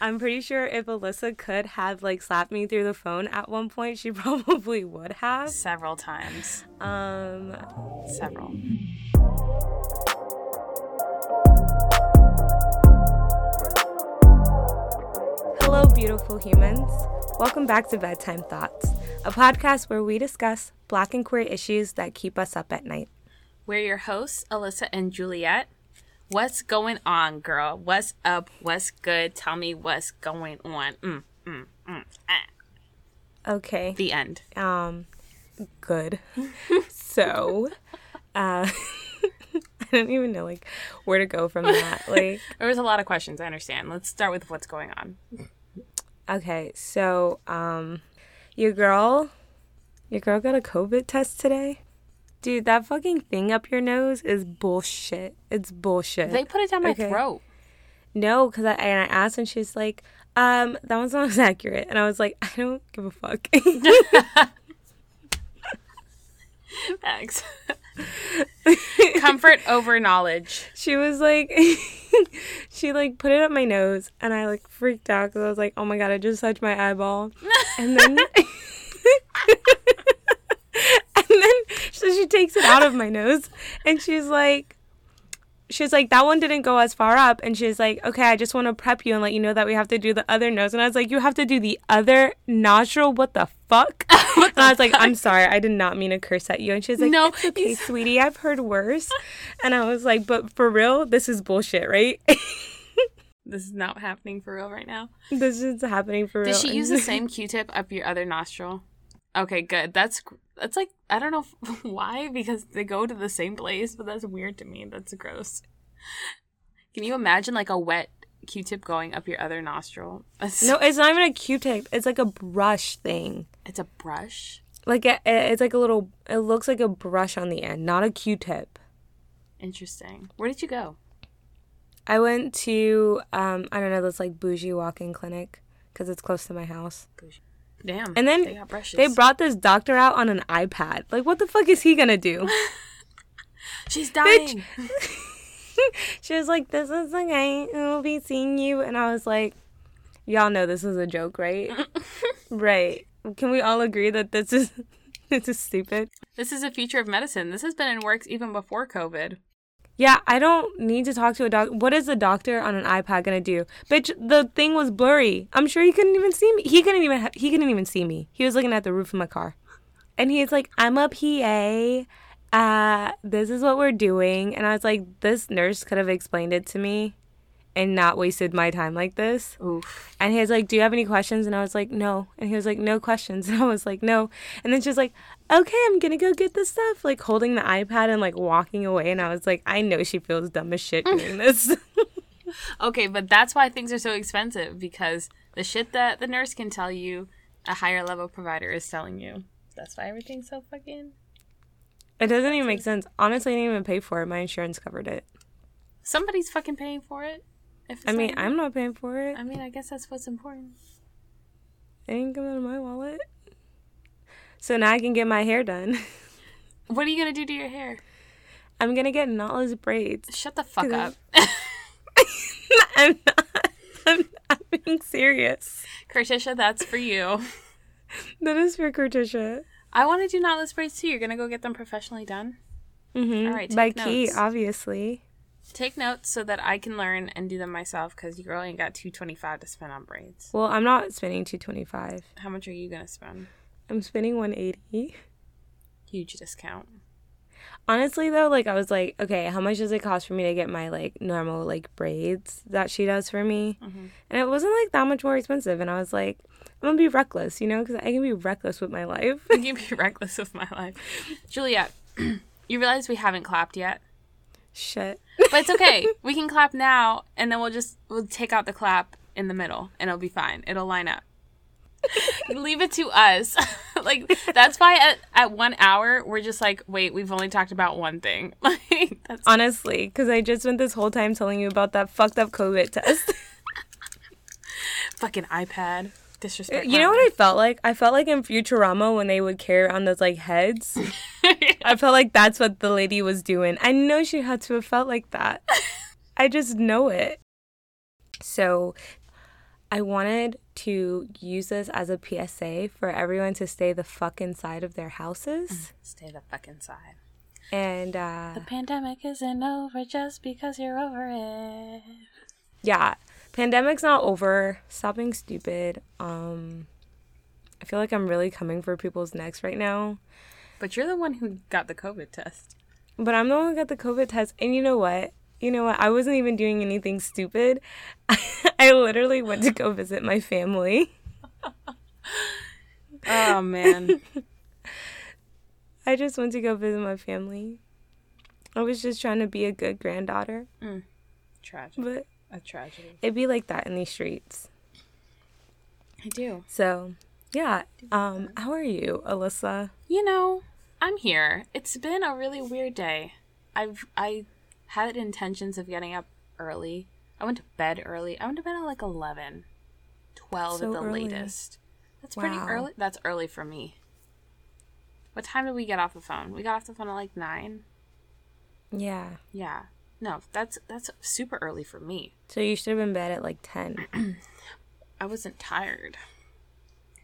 I'm pretty sure if Alyssa could have like slapped me through the phone at one point, she probably would have. Several times. Um, Several. hello, beautiful humans. Welcome back to Bedtime Thoughts, a podcast where we discuss black and queer issues that keep us up at night. We're your hosts, Alyssa and Juliet. What's going on, girl? What's up? What's good? Tell me what's going on. Mm, mm, mm, ah. Okay. The end. Um, good. so, uh, I don't even know like where to go from that. Like, There was a lot of questions, I understand. Let's start with what's going on. okay, so um, your girl, your girl got a COVID test today. Dude, that fucking thing up your nose is bullshit. It's bullshit. They put it down my Okay. throat. no, because I, and I asked and she's like, um, that one's not as accurate. And I was like, I don't give a fuck. Thanks. Comfort over knowledge. she was like she like put it up my nose and i like freaked out because i was like oh my god i just touched my eyeball and then and then so she takes it out of my nose and she's like she's like that one didn't go as far up. And she's like okay i just want to prep you and let you know that we have to do the other nose. And i was like you have to do the other nostril? What the fuck? And i was like i'm sorry i did not mean to curse at you. And she's like No, it's okay you- sweetie i've heard worse. And i was like but for real this is bullshit right? This is not happening for real right now. this is happening for real. Did she use the same Q-tip up your other nostril? Okay, good. That's that's like I don't know if- why because they go to the same place, but that's weird to me. That's gross. Can you imagine like a wet Q-tip going up your other nostril? That's- no it's not even a q-tip it's like a brush thing it's a brush. like it, it's like a little it looks like a brush on the end not a q-tip Interesting. Where did you go? I went to um I don't know this like bougie walk-in clinic because it's close to my house. Damn. And then they. They brought this doctor out on an iPad. Like what the fuck is he gonna do? She's dying. she was like, "This is the guy who will be seeing you," and I was like, "Y'all know this is a joke, right? right? Can we all agree that this is this is stupid?" This is a future of medicine. This has been in works even before COVID. Yeah, I don't need to talk to a doctor. What is the doctor on an iPad gonna do? Bitch, the thing was blurry. I'm sure he couldn't even see me. He couldn't even. Ha- he couldn't even see me. He was looking at the roof of my car, and he's like, "I'm a PA. Uh, this is what we're doing." And I was like, "This nurse could have explained it to me, and not wasted my time like this." Oof. And he was like, "Do you have any questions?" And I was like, "No." And he was like, "No questions." And I was like, "No." And then she's like, "Okay, I'm gonna go get the stuff." Like holding the iPad and like walking away. And I was like, "I know she feels dumb as shit doing this." Okay, but that's why things are so expensive because the shit that the nurse can tell you, a higher level provider is telling you. That's why everything's so fucking. it doesn't even make sense. Honestly, I didn't even pay for it. My insurance covered it. Somebody's fucking paying for it. If I mean, I'm not paying for it. I mean, I guess that's what's important. It ain't come out of my wallet. So now I can get my hair done. What are you gonna do to your hair? I'm gonna get knotless braids. Shut the fuck up, I'm not. I'm, I'm being serious. Kurtisha. That's for you. That is for Kurtisha. I want to do knotless braids too. You're gonna go get them professionally done. Mm-hmm. All right, By take Key, obviously. Take notes so that I can learn and do them myself because you girl ain't got two twenty five to spend on braids. Well, I'm not spending 225. How much are you gonna spend? I'm spending 180. Huge discount. Honestly though, like I was like, okay, how much does it cost for me to get my like normal like braids that she does for me? Mhm. And it wasn't like that much more expensive. And I was like, I'm gonna be reckless, you know, because I can be reckless with my life. you can be reckless with my life. Juliet, you realize we haven't clapped yet? Shit. But it's okay. we can clap now and then we'll just we'll take out the clap in the middle and it'll be fine. It'll line up. Leave it to us. like that's why at, at one hour we're just like, wait, we've only talked about one thing. Like that's Honestly, because I just spent this whole time telling you about that fucked up COVID test. fucking iPad. Disrespect. you know what I felt like? I felt like in Futurama when they would carry on those like heads. I felt like that's what the lady was doing. I know she had to have felt like that. I just know it. So, I wanted to use this as a PSA for everyone to stay the fuck inside of their houses. Stay the fuck inside. And uh, The pandemic isn't over just because you're over it. yeah, pandemic's not over. Stop being stupid. Um, I feel like I'm really coming for people's necks right now. But you're the one who got the COVID test. But I'm the one who got the COVID test. And you know what? You know what? I wasn't even doing anything stupid. I literally went to go visit my family. Oh man. I just went to go visit my family. I was just trying to be a good granddaughter. Tragic. But A tragedy. it'd be like that in these streets. I do. So, yeah. Um, how are you, Alyssa? You know, I'm here. It's been a really weird day. I've I had intentions of getting up early. I went to bed early. I went to bed at like 11. 12 So at the early. latest. That's pretty early. That's early for me. What time did we get off the phone? We got off the phone at like 9. Yeah. Yeah. No, that's that's super early for me. So you should have been bed at like 10. I wasn't tired.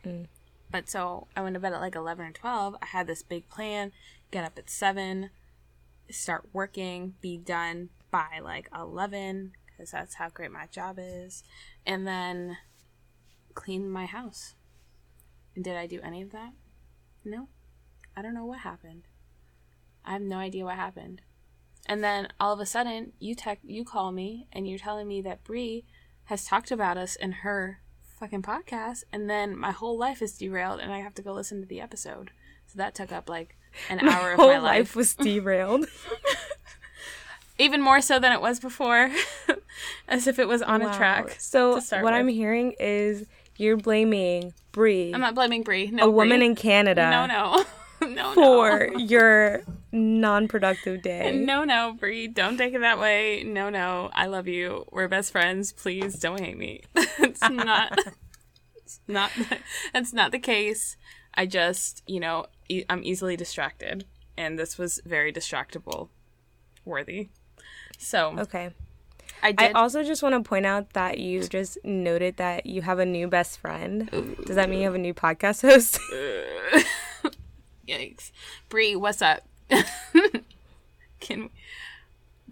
Mm. But so I went to bed at like 11 or 12. I had this big plan get up at 7, start working, be done by like 11, because that's how great my job is, and then clean my house. And did I do any of that? No. I don't know what happened. I have no idea what happened. And then all of a sudden, you tech, you call me, and you're telling me that Bree has talked about us in her fucking podcast, and then my whole life is derailed, and I have to go listen to the episode. So that took up like an hour of my life life, was derailed. even more so than it was before, as if it was on Wow. a track. So what I'm hearing is you're blaming Bree, I'm not blaming Bree. No, a woman in Canada, No, no, no, for your non-productive day. No, no, Bree, don't take it that way. No, no, I love you. We're best friends. Please don't hate me. it's not. It's not. That's not the case. I just, you know, e- I'm easily distracted, and this was very distractible, worthy. So Okay. I I also just want to point out that you just noted that you have a new best friend. Does that mean you have a new podcast host? Yikes, Bree, what's up? Can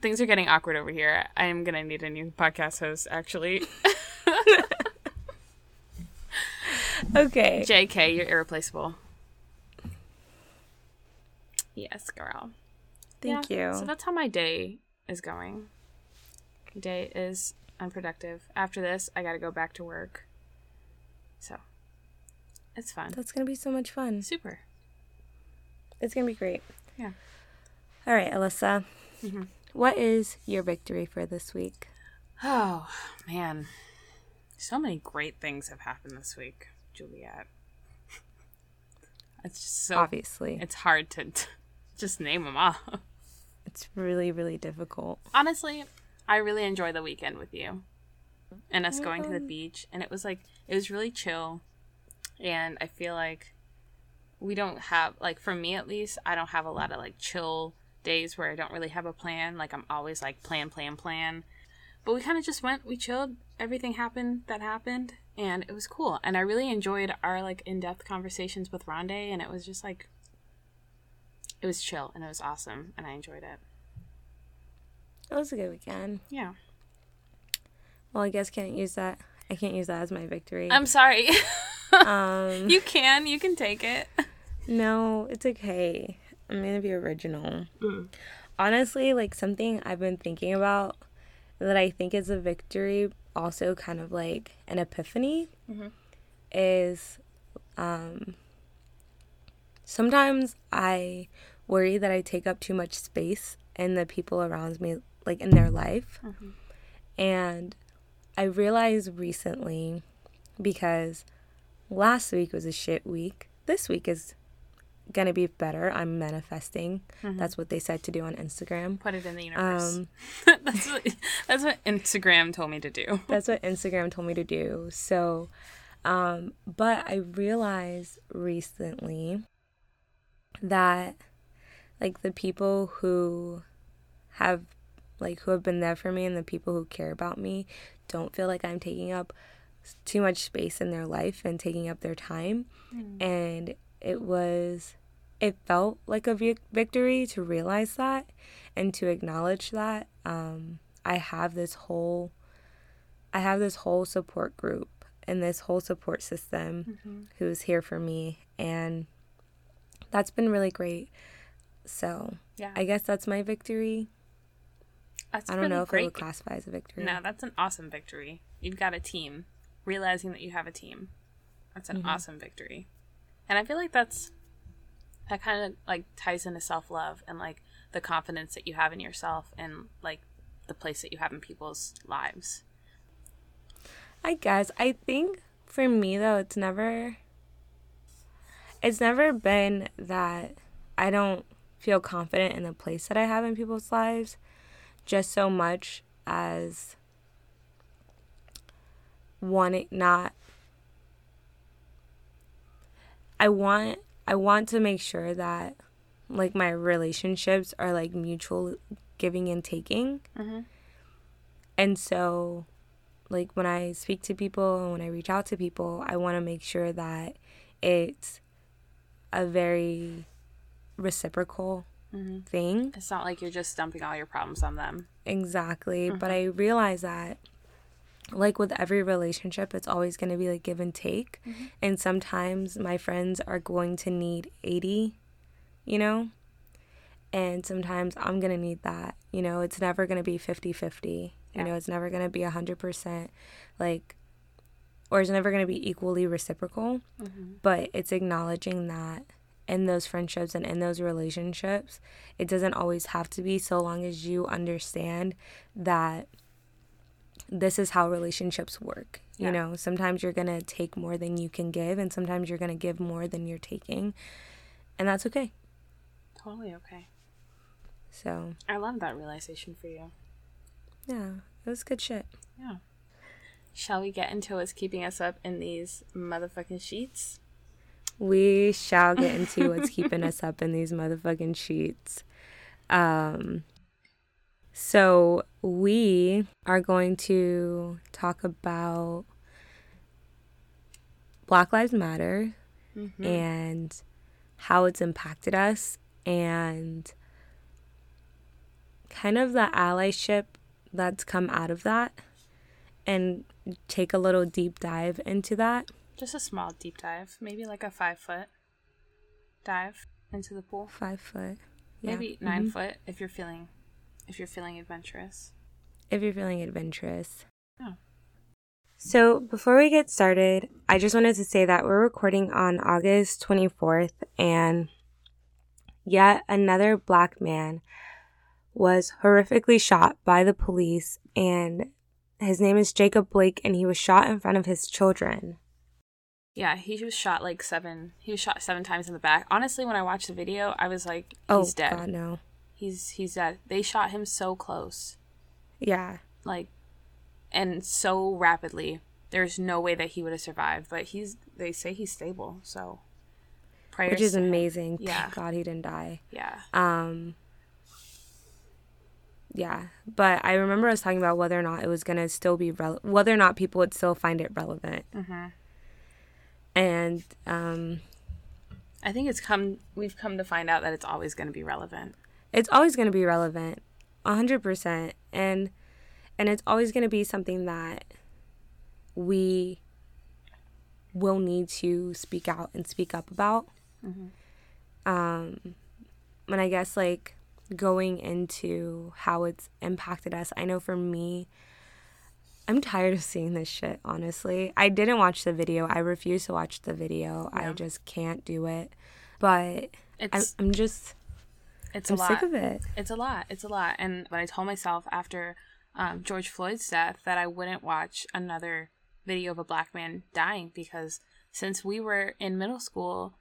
things are getting awkward over here? I am gonna need a new podcast host, actually. okay. JK, you're irreplaceable. Yes, girl. Thank Yeah, you. So that's how my day is going. Day is unproductive. After this, I gotta go back to work. So, it's fun. That's going to be so much fun. Super. It's going to be great. Yeah. All right, Alyssa. Mm-hmm. What is your victory for this week? Oh, man. So many great things have happened this week, Juliet. It's just so. Obviously. It's hard to t- just name them all. It's really, really difficult. honestly, I really enjoy the weekend with you and us going to the beach. And it was like, it was really chill. And I feel like we don't have, like, for me at least, I don't have a lot of like chill days where I don't really have a plan. Like, I'm always like, plan, plan, plan. But we kind of just went, we chilled. Everything happened that happened. And it was cool. And I really enjoyed our like in depth conversations with Ronde. And it was just like, it was chill and it was awesome. And I enjoyed it. It was a good weekend. Yeah. Well, I guess can't use that. I can't use that as my victory. I'm sorry. um, you can. You can take it. No, it's okay. I'm gonna be original. Mm. Honestly, like something I've been thinking about that I think is a victory, also kind of like an epiphany, mm-hmm. is um, sometimes I worry that I take up too much space in the people around me, like in their life. Mm-hmm. And I realized recently because last week was a shit week. This week is gonna be better. I'm manifesting. That's what they said to do on Instagram. Put it in the universe. Um, that's what that's what Instagram told me to do. that's what Instagram told me to do. So, um, but I realized recently that like the people who have like who have been there for me and the people who care about me don't feel like I'm taking up too much space in their life and taking up their time. And it was, it felt like a victory to realize that and to acknowledge that. Um, I have this whole, I have this whole support group and this whole support system who's here for me. And that's been really great. So Yeah. I guess that's my victory. That's I don't really know if great. it would classify as a victory. No, that's an awesome victory. You've got a team. Realizing that you have a team. That's Mm-hmm. an awesome victory. And I feel like that's that kind of like ties into self-love and like the confidence that you have in yourself and like the place that you have in people's lives. I guess. I think for me though, it's never it's never been that I don't feel confident in the place that I have in people's lives just so much as wanting not I want I want to make sure that like my relationships are like mutual giving and taking. Mhm. And so like when I speak to people and when I reach out to people, I want to make sure that it's a very reciprocal Mhm. thing. It's not like you're just dumping all your problems on them. Exactly. But I realize that, like with every relationship, it's always going to be like give and take. Mm-hmm. And sometimes my friends are going to need 80, you know? And sometimes I'm going to need that. You know, it's never going to be 50 50. Yeah. You know, it's never going to be 100% like, or it's never going to be equally reciprocal. Mm-hmm. But it's acknowledging that in those friendships and in those relationships, it doesn't always have to be so long as you understand that this is how relationships work. Yeah. You know, sometimes you're going to take more than you can give, and sometimes you're going to give more than you're taking. And that's okay. Totally okay. So, I love that realization for you. yeah, it was good shit. Yeah. Shall we get into what's keeping us up in these motherfucking sheets? We shall get into what's keeping us up in these motherfucking sheets. Um, so we are going to talk about Black Lives Matter mm-hmm. and how it's impacted us and kind of the allyship that's come out of that and take a little deep dive into that. Just a small deep dive, maybe like a five foot dive into the pool. Five foot. Yeah. Maybe 9 mm-hmm. foot if you're feeling if you're feeling adventurous. if you're feeling adventurous. Yeah. So, before we get started, I just wanted to say that we're recording on August 24th, and yet another black man was horrifically shot by the police, and his name is Jacob Blake, and he was shot in front of his children. Yeah, he was shot like seven. He was shot seven times in the back. Honestly, when I watched the video, I was like, oh, he's oh, dead. God, no. He's he's dead. They shot him so close, Yeah. like, and so rapidly. There's no way that he would have survived. But he's. They say he's stable. So, prayers. Which is to amazing. Yeah. Thank God he didn't die. Yeah. Um, yeah, but I remember us talking about whether or not it was gonna still be rel- whether or not people would still find it relevant. hmm And um, I think it's come. We've come to find out that it's always going to be relevant. It's always gonna be relevant, a hundred percent, and and it's always gonna be something that we will need to speak out and speak up about. Um, and I guess like going into how it's impacted us, I know for me, I'm tired of seeing this shit, honestly. I didn't watch the video. I refuse to watch the video. I just can't do it. But I'm, I'm just, it's I'm a lot. sick of it. It's a lot. It's a lot. And but I told myself after um, George Floyd's death that I wouldn't watch another video of a black man dying because since we were in middle school,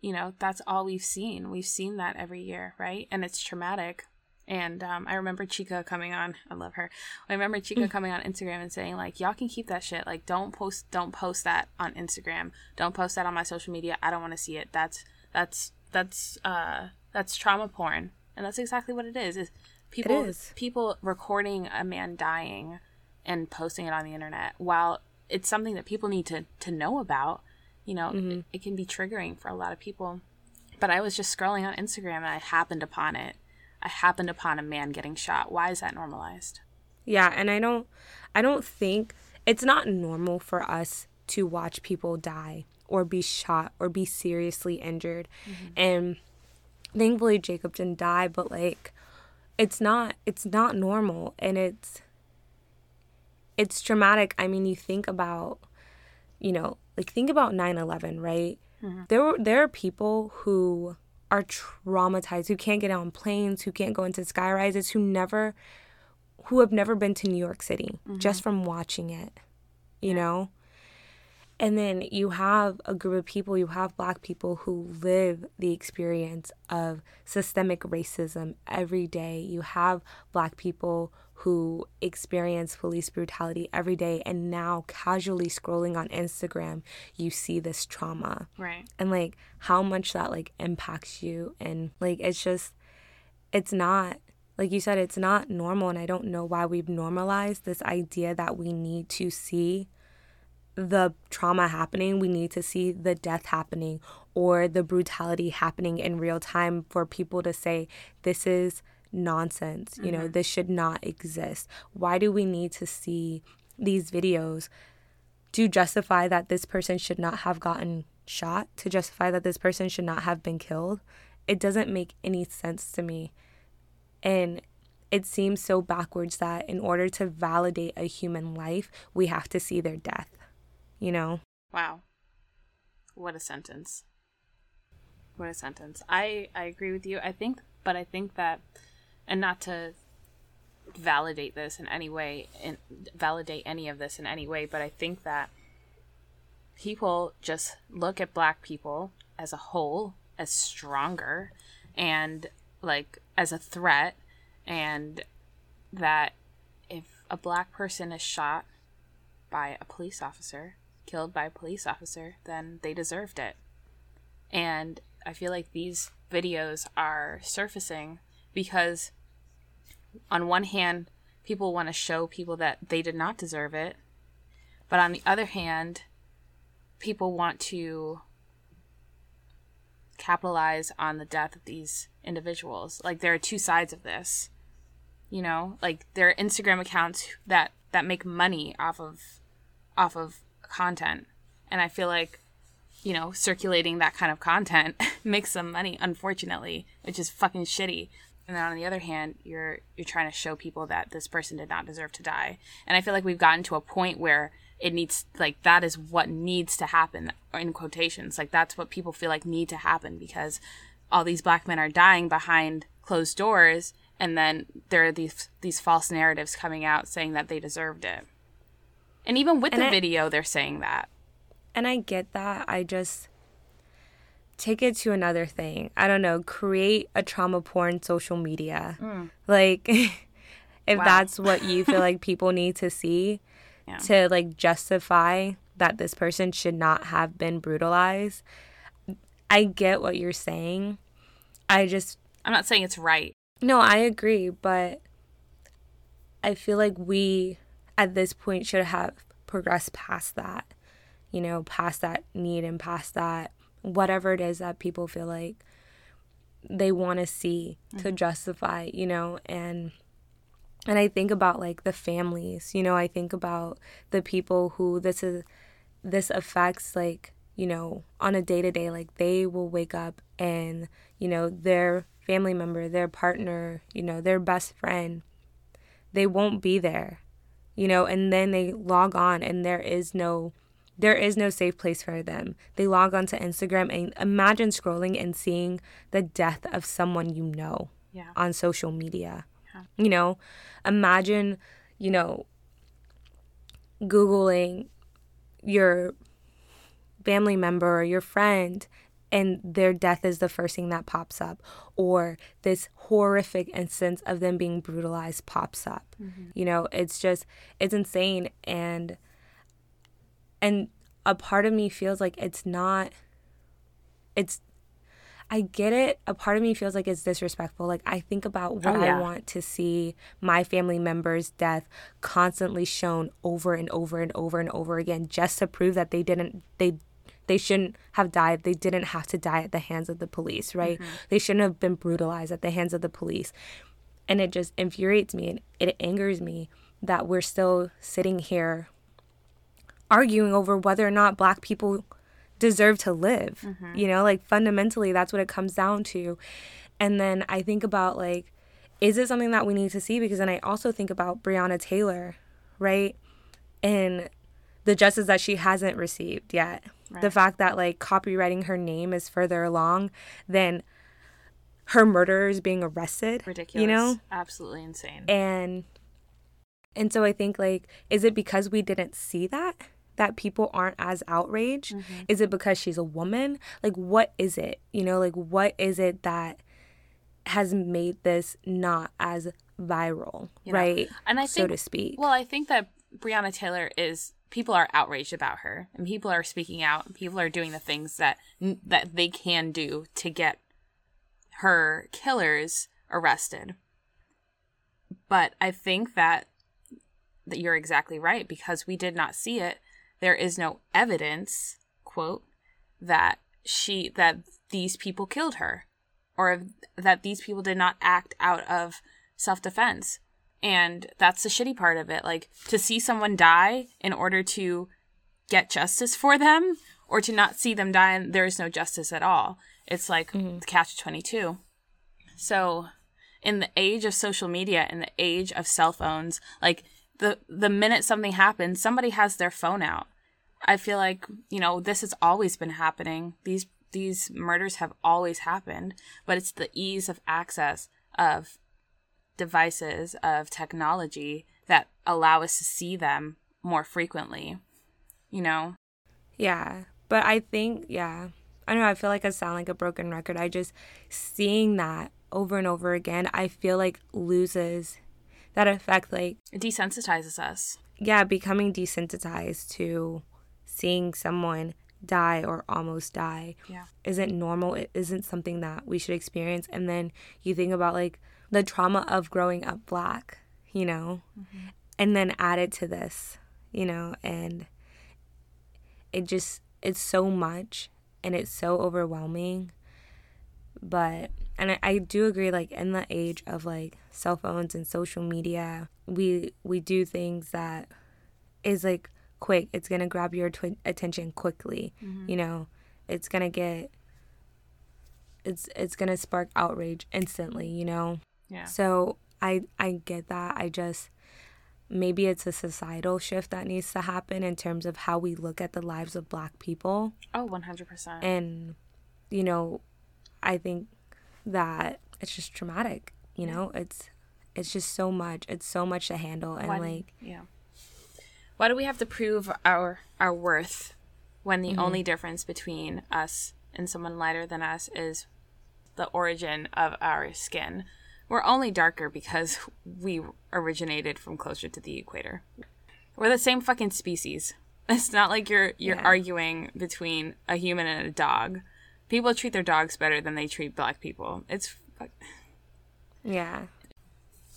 you know, that's all we've seen. We've seen that every year, right? And it's traumatic. And um, I remember Chica coming on. I love her. I remember Chica coming on Instagram and saying like, "Y'all can keep that shit. Like, don't post, don't post that on Instagram. Don't post that on my social media. I don't want to see it. That's that's that's uh that's trauma porn." And that's exactly what it is. Is people is. people recording a man dying and posting it on the internet while it's something that people need to to know about. You know, mm-hmm. it, it can be triggering for a lot of people. But I was just scrolling on Instagram and I happened upon it. I happened upon a man getting shot. Why is that normalized? Yeah, and I don't I don't think it's not normal for us to watch people die or be shot or be seriously injured. Mm-hmm. And thankfully Jacob didn't die, but like it's not it's not normal and it's it's traumatic. I mean, you think about you know, like think about 9/11, right? Mm-hmm. There were there are people who are traumatized, who can't get on planes, who can't go into skyrises, who never who have never been to New York City mm-hmm. just from watching it, you know? And then you have a group of people, you have black people who live the experience of systemic racism every day. You have black people who experience police brutality every day. And now, casually scrolling on Instagram, you see this trauma Right. and like how much that like impacts you. And like, it's just, it's not like you said it's not normal and i don't know why we've normalized this idea that we need to see the trauma happening we need to see the death happening or the brutality happening in real time for people to say this is nonsense you know mm-hmm. this should not exist. Why do we need to see these videos to justify that this person should not have gotten shot to justify that this person should not have been killed? It doesn't make any sense to me. And it seems so backwards that in order to validate a human life, we have to see their death. You know? Wow. What a sentence. What a sentence. I I agree with you. I think but I think that and not to validate this in any way and validate any of this in any way, but I think that people just look at black people as a whole as stronger and like as a threat and that if a black person is shot by a police officer, killed by a police officer, then they deserved it. And I feel like these videos are surfacing because, on one hand, people want to show people that they did not deserve it, but on the other hand, people want to capitalize on the death of these individuals. Like there are two sides of this. You know, like there are Instagram accounts that that make money off of off of content. And I feel like you know, circulating that kind of content makes some money, unfortunately, which is fucking shitty. And then on the other hand, you're you're trying to show people that this person did not deserve to die. And I feel like we've gotten to a point where it needs like that is what needs to happen in quotations. Like that's what people feel like need to happen because all these black men are dying behind closed doors and then there are these these false narratives coming out saying that they deserved it. And even with And the I- video they're saying that. And I get that. I just take it to another thing. I don't know, create a trauma porn social media. Mm. Like if Wow. that's what you feel like people need to see Yeah. to like justify that this person should not have been brutalized. I get what you're saying. I just I'm not saying it's right. no, I agree, but I feel like we at this point should have progressed past that. You know, past that need and past that whatever it is that people feel like they want to see to mm-hmm. justify, you know, and and I think about like the families, you know, I think about the people who this is this affects like, you know, on a day to day like they will wake up and, you know, their family member, their partner, you know, their best friend, they won't be there. You know, and then they log on and there is no there is no safe place for them. They log onto Instagram and imagine scrolling and seeing the death of someone you know Yeah. on social media. Yeah. You know, imagine, you know, Googling your family member or your friend and their death is the first thing that pops up or this horrific instance of them being brutalized pops up mm-hmm. you know it's just it's insane and and a part of me feels like it's not it's I get it. A part of me feels like it's disrespectful. Like I think about what Oh, yeah. I want to see my family member's death constantly shown over and over and over and over again just to prove that they didn't they they shouldn't have died. They didn't have to die at the hands of the police, right? Mm-hmm. They shouldn't have been brutalized at the hands of the police. And it just infuriates me and it angers me that we're still sitting here arguing over whether or not black people deserve to live. Mm-hmm. You know, like fundamentally, that's what it comes down to. And then I think about like, is it something that we need to see? Because then I also think about Breonna Taylor, right? And the justice that she hasn't received yet. The fact that like copyrighting her name is further along than her murderers being arrested. Ridiculous. You know? Absolutely insane. and and so i think like is it because we didn't see that that people aren't as outraged mm-hmm. is it because she's a woman like what is it you know like what is it that has made this not as viral You know, right and I think, so to speak Well, I think that Breonna Taylor is people are outraged about her, and people are speaking out, and people are doing the things that that they can do to get her killers arrested. But I think that that you're exactly right because we did not see it. There is no evidence, quote, that she that these people killed her or that these people did not act out of self-defense. And that's the shitty part of it. Like to see someone die in order to get justice for them or to not see them die and there is no justice at all. It's like mm-hmm. the catch 22. So, in the age of social media, in the age of cell phones, like the the minute something happens, somebody has their phone out. I feel like you know this has always been happening. These these murders have always happened, but it's the ease of access of devices of technology that allow us to see them more frequently. You know, Yeah. But I think, yeah. I know I feel like I sound like a broken record. I just seeing that over and over again, I feel like loses that effect like it desensitizes us. yeah, becoming desensitized to seeing someone die or almost die Yeah. isn't normal. It isn't something that we should experience. And then you think about like the trauma of growing up black, you know, mm-hmm. and then added to this, you know, and it just, it's so much and it's so overwhelming. But, and I, I do agree, like in the age of like cell phones and social media, we, we do things that is like quick. It's gonna grab your twi- attention quickly. Mm-hmm. You know, it's gonna get. It's it's gonna spark outrage instantly. You know. Yeah. So I I get that. I just maybe it's a societal shift that needs to happen in terms of how we look at the lives of Black people, Oh, 100%. and you know, I think that it's just traumatic. You know, it's it's just so much. It's so much to handle, and Why- like yeah why do we have to prove our our worth when the Mm-hmm. only difference between us and someone lighter than us is the origin of our skin we're only darker because we originated from closer to the equator we're the same fucking species it's not like you're you're Yeah. arguing between a human and a dog people treat their dogs better than they treat black people it's fuck- Yeah.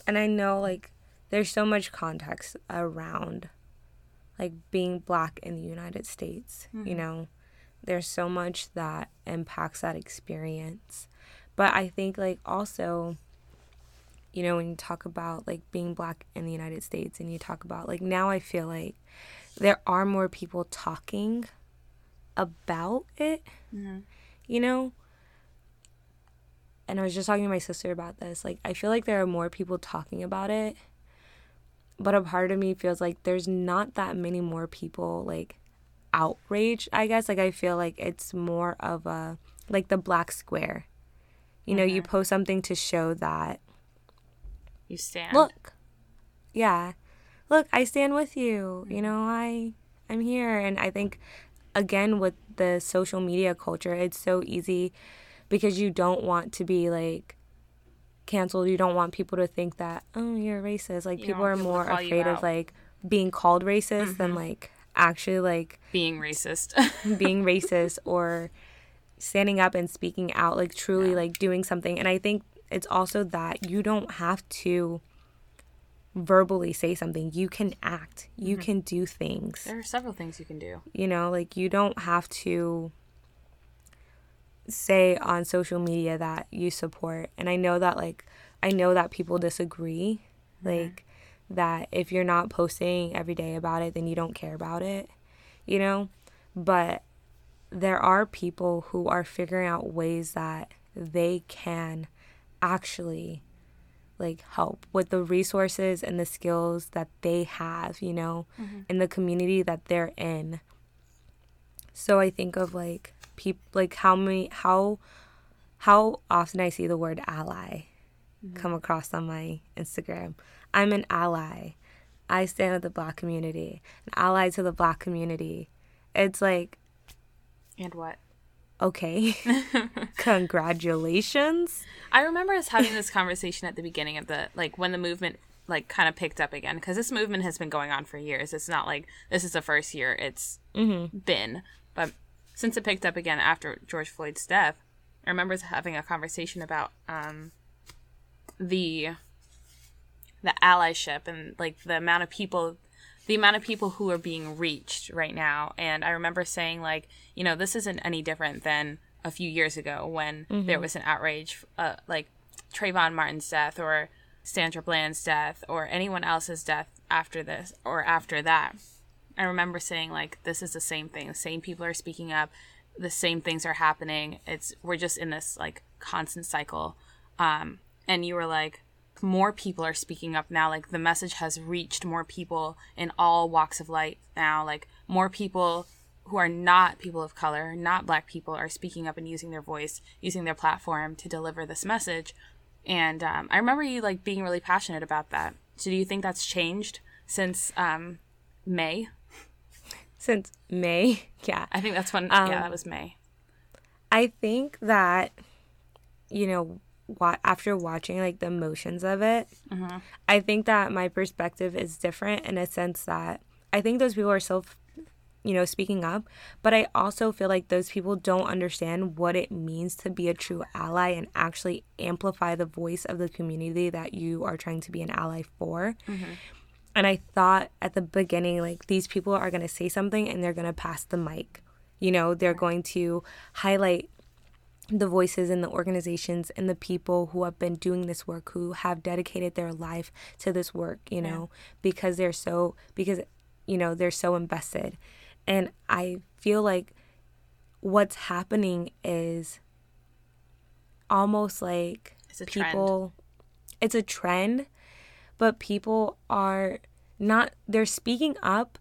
And I know like there's so much context around like being black in the United States, you mm-hmm. know. There's so much that impacts that experience. But I think like also you know when you talk about like being black in the United States and you talk about like now I feel like there are more people talking about it. Mm-hmm. You know, and I was just talking to my sister about this. Like, I feel like there are more people talking about it, but a part of me feels like there's not that many more people like outraged. I guess like I feel like it's more of a like the black square. You know, you mm-hmm. post something to show that you stand look, yeah, look, I stand with you. You know, I I'm here, and I think again with the social media culture, it's so easy because you don't want to be like canceled. You don't want people to think that oh you're racist. Like You people are people more afraid of like being called racist than mm-hmm. like actually like being racist being racist or standing up and speaking out, like truly like doing something. And I think it's also that you don't have to verbally say something. You can act. You mm-hmm. can do things. There are several things you can do. You know, like you don't have to say on social media that you support. And I know that like I know that people disagree. Mm-hmm. Like that if you're not posting every day about it, then you don't care about it. You know? But there are people who are figuring out ways that they can actually like help with the resources and the skills that they have, you know, mm-hmm. in the community that they're in. So I think of like people like how many how how often I see the word ally mm-hmm. come across on my Instagram. I'm an ally. I stand with the black community. An ally to the black community. It's like, And what? Okay. Congratulations. I remember us having this conversation at the beginning of the like when the movement like kind of picked up again because this movement has been going on for years. It's not like this is the first year it's been, but since it picked up again after George Floyd's death, I remember us having a conversation about um, the the allyship and like the amount of people the amount of people who are being reached right now. And i remember saying like you know this isn't any different than a few years ago when there was an outrage uh, like Trayvon Martin's death or Sandra Bland's death or anyone else's death after this or after that. I remember saying like this is the same thing. The same people are speaking up. The same things are happening. It's we're just in this like constant cycle. Um and you were like more people are speaking up now like the message has reached more people in all walks of life now like more people who are not people of color not black people are speaking up and using their voice using their platform to deliver this message. And um, i remember you like being really passionate about that. So do you think that's changed since um, may? Since May, yeah. i think that's when Um, yeah that was may. I think that, you know, wa- after watching like the emotions of it, mm-hmm. I think that my perspective is different in a sense that I think those people are still, you know, speaking up, but I also feel like those people don't understand what it means to be a true ally and actually amplify the voice of the community that you are trying to be an ally for. Mm-hmm. And I thought at the beginning, like, these people are going to say something and they're going to pass the mic. You know, they're going to highlight the voices and the organizations and the people who have been doing this work, who have dedicated their life to this work, you know, because they're so, because, you know, they're so invested. And I feel like what's happening is almost like It's a trend. people, it's a trend, but people are not, they're speaking up,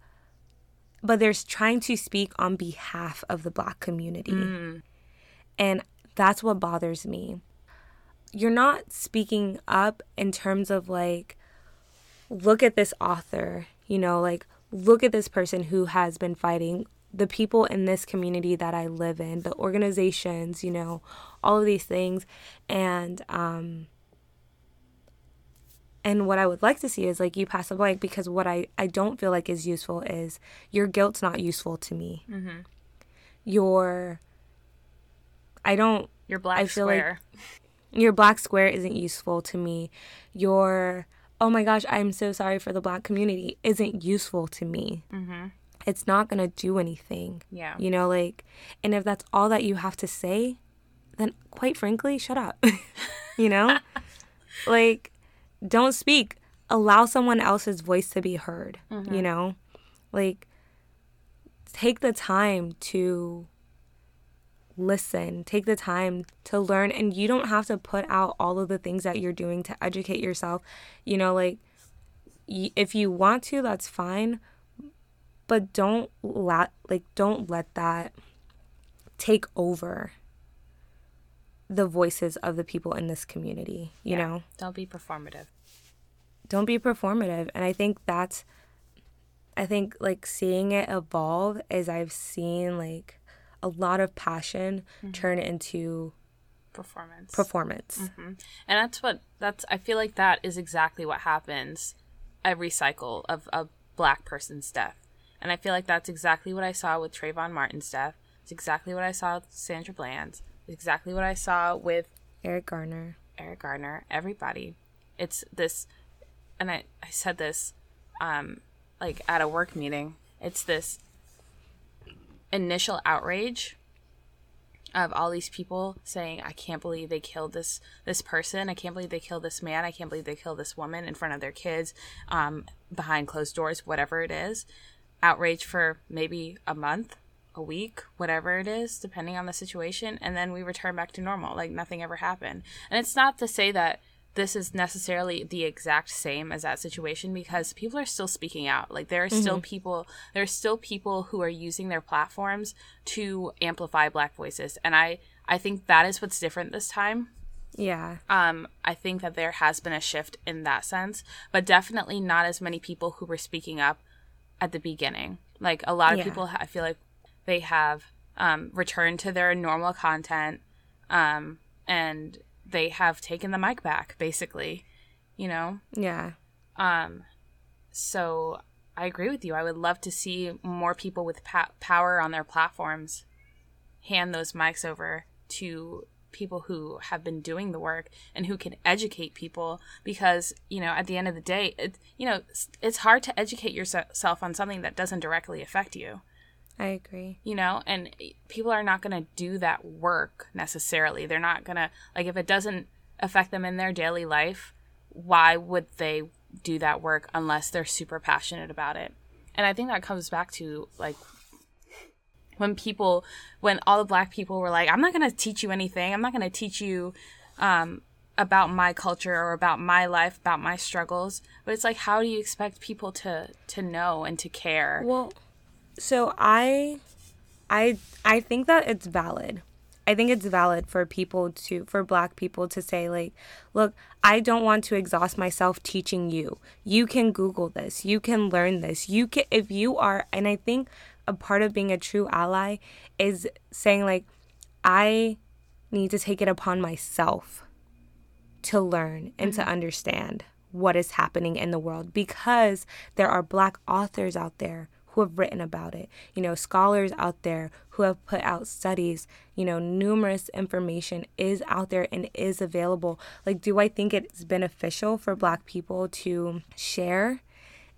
but they're trying to speak on behalf of the black community. Mm. And that's what bothers me. You're not speaking up in terms of like, look at this author, you know, like, look at this person who has been fighting, the people in this community that I live in, the organizations, you know, all of these things. And, um, and what I would like to see is like you pass the blank because what I, I don't feel like is useful is your guilt's not useful to me. Your I don't your black I feel like- square your black square isn't useful to me. Your oh my gosh, I'm so sorry for the black community isn't useful to me. Mm-hmm. It's not gonna do anything. Yeah. You know, like, and if that's all that you have to say, then quite frankly, shut up. you know, like, don't speak. Allow someone else's voice to be heard. You know, like, take the time to listen, take the time to learn, and you don't have to put out all of the things that you're doing to educate yourself. You know, like, y- if you want to, that's fine, but don't let like don't let that take over the voices of the people in this community. You Yeah. know, don't be performative don't be performative, and I think that's. I think like seeing it evolve as I've seen like a lot of passion turn into performance performance. and that's what that's i feel like that is exactly what happens every cycle of a black person's death and i feel like that's exactly what i saw with Trayvon martin's death It's exactly what I saw with Sandra Bland. It's exactly what I saw with Eric Garner. Eric garner everybody. It's this, and I, I said this, um, like at a work meeting. It's this initial outrage of all these people saying, "I can't believe they killed this this person. I can't believe they killed this man. I can't believe they killed this woman in front of their kids, um, behind closed doors, whatever it is." Outrage for maybe a month, a week, whatever it is, depending on the situation, and then we return back to normal, like nothing ever happened. And it's not to say that this is necessarily the exact same as that situation because people are still speaking out. Like there are mm-hmm. still people there are still people who are using their platforms to amplify black voices. And I I think that is what's different this time. Yeah. Um I think that there has been a shift in that sense, but definitely not as many people who were speaking up at the beginning. Like a lot of yeah. people I feel like they have um returned to their normal content um and they have taken the mic back basically you know? Yeah. Um so i agree with you. I would love to see more people with pa- power on their platforms hand those mics over to people who have been doing the work and who can educate people because you know at the end of the day it you know it's hard to educate yourself on something that doesn't directly affect you I agree. You know, and people are not going to do that work necessarily. They're not going to, like, if it doesn't affect them in their daily life, why would they do that work unless they're super passionate about it? And I think that comes back to, like, when people, when all the black people were like, I'm not going to teach you anything. I'm not going to teach you, um, about my culture or about my life about my struggles but it's like how do you expect people to to know and to care well so I I I think that it's valid. I think it's valid for people to for black people to say like, look, I don't want to exhaust myself teaching you. You can google this. You can learn this. You can if you are and I think a part of being a true ally is saying like I need to take it upon myself to learn and mm-hmm. to understand what is happening in the world because there are black authors out there who have written about it, you know, scholars out there who have put out studies, you know, numerous information is out there and is available. Like, do I think it's beneficial for Black people to share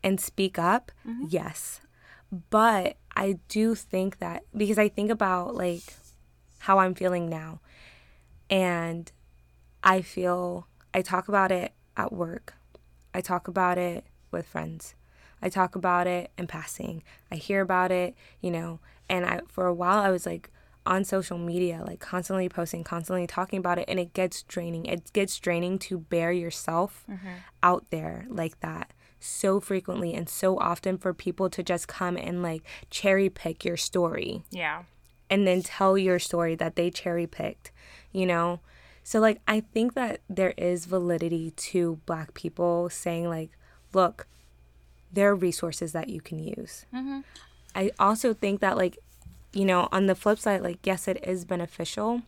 and speak up? Mm-hmm. Yes. But I do think that because I think about like how I'm feeling now, and I feel I talk about it at work, I talk about it with friends. I talk about it in passing. I hear about it, you know, and I for a while I was like on social media, like constantly posting, constantly talking about it, and it gets draining. It gets draining to bare yourself mm-hmm. out there like that so frequently and so often for people to just come and like cherry pick your story. Yeah. And then tell your story that they cherry picked, you know? So like I think that there is validity to black people saying like, look, there are resources that you can use. Mm-hmm. I also think that, like, you know, on the flip side, like, yes, it is beneficial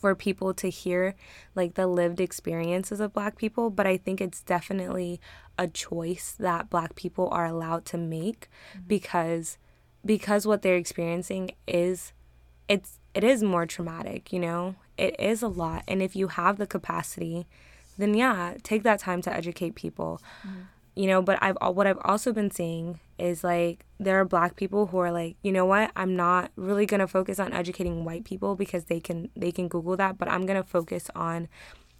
for people to hear like the lived experiences of black people but i think it's definitely a choice that black people are allowed to make mm-hmm. because because what they're experiencing is it's it is more traumatic you know it is a lot and if you have the capacity then yeah take that time to educate people mm-hmm you know but i've what i've also been seeing is like there are black people who are like you know what? I'm not really going to focus on educating white people because they can they can google that but i'm going to focus on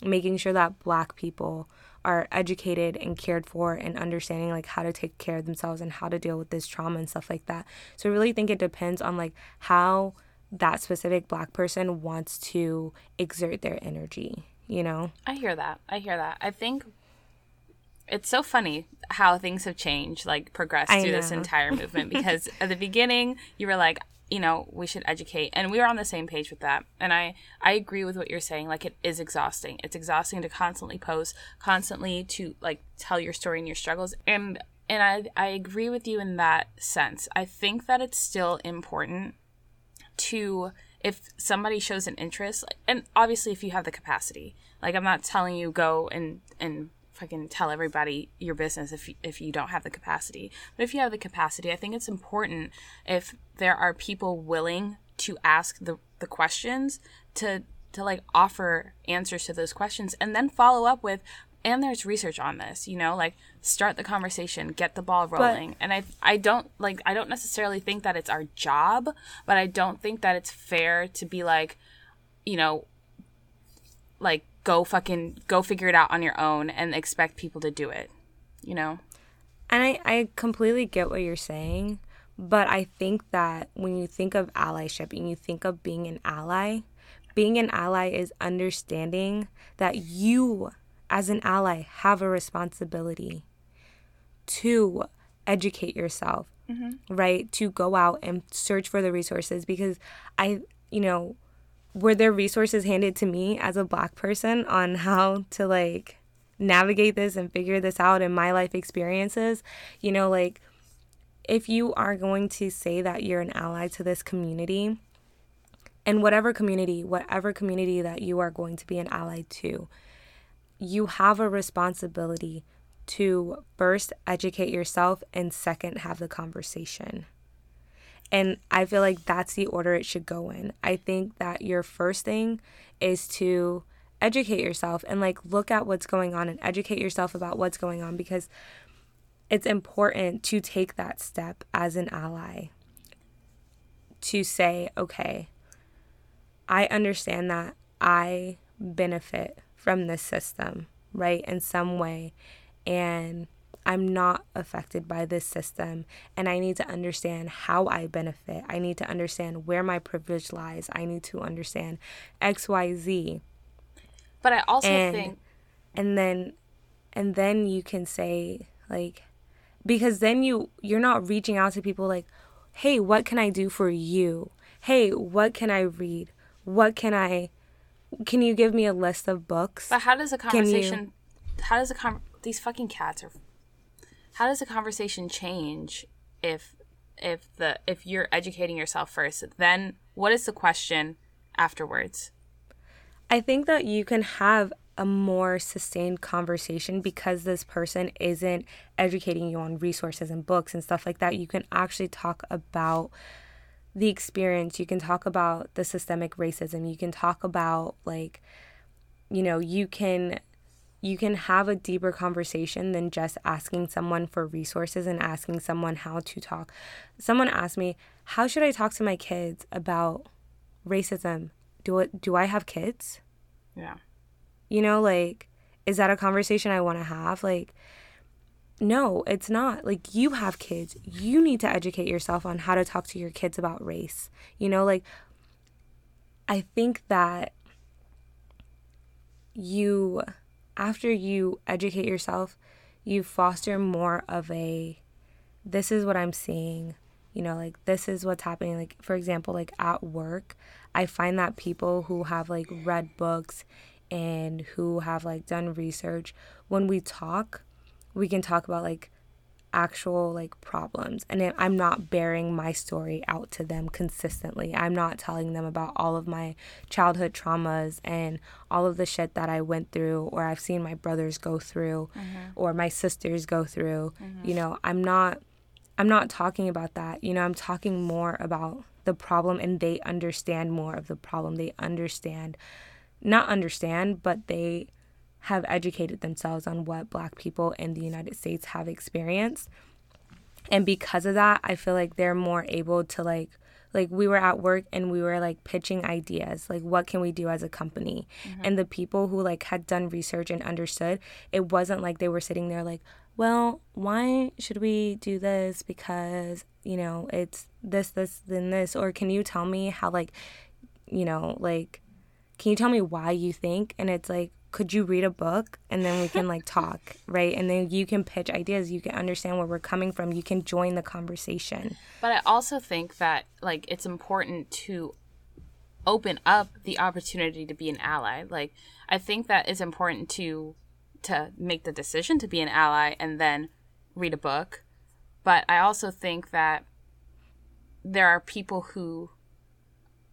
making sure that black people are educated and cared for and understanding like how to take care of themselves and how to deal with this trauma and stuff like that. So i really think it depends on like how that specific black person wants to exert their energy you know? I hear that. I hear that. I think it's so funny how things have changed, like progressed I through know. this entire movement. Because at the beginning, you were like, you know, we should educate, and we were on the same page with that. And I, I agree with what you're saying. Like, it is exhausting. It's exhausting to constantly post, constantly to like tell your story and your struggles. And and I, I agree with you in that sense. I think that it's still important to if somebody shows an interest, and obviously if you have the capacity. Like, I'm not telling you go and and fucking tell everybody your business if you, if you don't have the capacity. But if you have the capacity, I think it's important if there are people willing to ask the the questions to to like offer answers to those questions and then follow up with and there's research on this you know like start the conversation get the ball rolling but, and i i don't like i don't necessarily think that it's our job but i don't think that it's fair to be like you know like go fucking go figure it out on your own and expect people to do it you know and i i completely get what you're saying but i think that when you think of allyship and you think of being an ally being an ally is understanding that you as an ally have a responsibility to educate yourself mm-hmm. right to go out and search for the resources because i you know were there resources handed to me as a black person on how to like navigate this and figure this out in my life experiences? You know like if you are going to say that you're an ally to this community and whatever community whatever community that you are going to be an ally to you have a responsibility to first educate yourself and second have the conversation and I feel like that's the order it should go in. I think that your first thing is to educate yourself and like look at what's going on and educate yourself about what's going on because it's important to take that step as an ally to say, okay, I understand that I benefit from this system, right, in some way. And I'm not affected by this system and I need to understand how I benefit. I need to understand where my privilege lies. I need to understand XYZ. But I also and, think and then and then you can say like because then you you're not reaching out to people like, "Hey, what can I do for you? Hey, what can I read? What can I can you give me a list of books?" But how does a conversation you, how does a con- these fucking cats are how does the conversation change if if the if you're educating yourself first? Then what is the question afterwards? I think that you can have a more sustained conversation because this person isn't educating you on resources and books and stuff like that. You can actually talk about the experience. You can talk about the systemic racism. You can talk about like you know you can you can have a deeper conversation than just asking someone for resources and asking someone how to talk. Someone asked me, "How should I talk to my kids about racism? Do it do I have kids?" Yeah. You know, like is that a conversation I want to have? Like no, it's not. Like you have kids. You need to educate yourself on how to talk to your kids about race. You know, like I think that you after you educate yourself, you foster more of a this is what I'm seeing, you know, like this is what's happening. Like, for example, like at work, I find that people who have like read books and who have like done research, when we talk, we can talk about like actual like problems and i'm not baring my story out to them consistently i'm not telling them about all of my childhood traumas and all of the shit that i went through or i've seen my brothers go through mm-hmm. or my sisters go through mm-hmm. you know i'm not i'm not talking about that you know i'm talking more about the problem and they understand more of the problem they understand not understand but they have educated themselves on what black people in the United States have experienced. And because of that, I feel like they're more able to like like we were at work and we were like pitching ideas like what can we do as a company mm-hmm. and the people who like had done research and understood it wasn't like they were sitting there like well why should we do this because you know it's this this then this or can you tell me how like you know like can you tell me why you think and it's like could you read a book? And then we can like talk right? And then you can pitch ideas. You can understand where we're coming from. You can join the conversation. But i also think that like it's important to open up the opportunity to be an ally. Like i think that it's important to to make the decision to be an ally and then read a book. But i also think that there are people who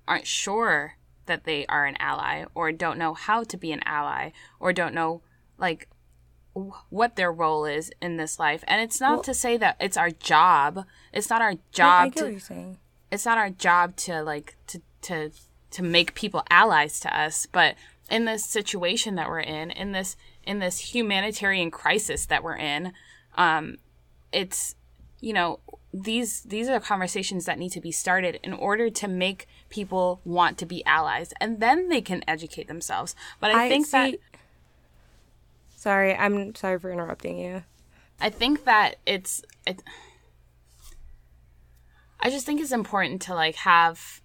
aren't sure that they are an ally or don't know how to be an ally or don't know like what their role is in this life. And it's not well, to say that it's our job. It's not our job I, I to it's not our job to like to to to make people allies to us, but in this situation that we're in, in this in this humanitarian crisis that we're in, um, it's you know these these are conversations that need to be started in order to make people want to be allies and then they can educate themselves. But i, I think see, that sorry i'm sorry for interrupting you. I think that it's it, i just think it's important to like have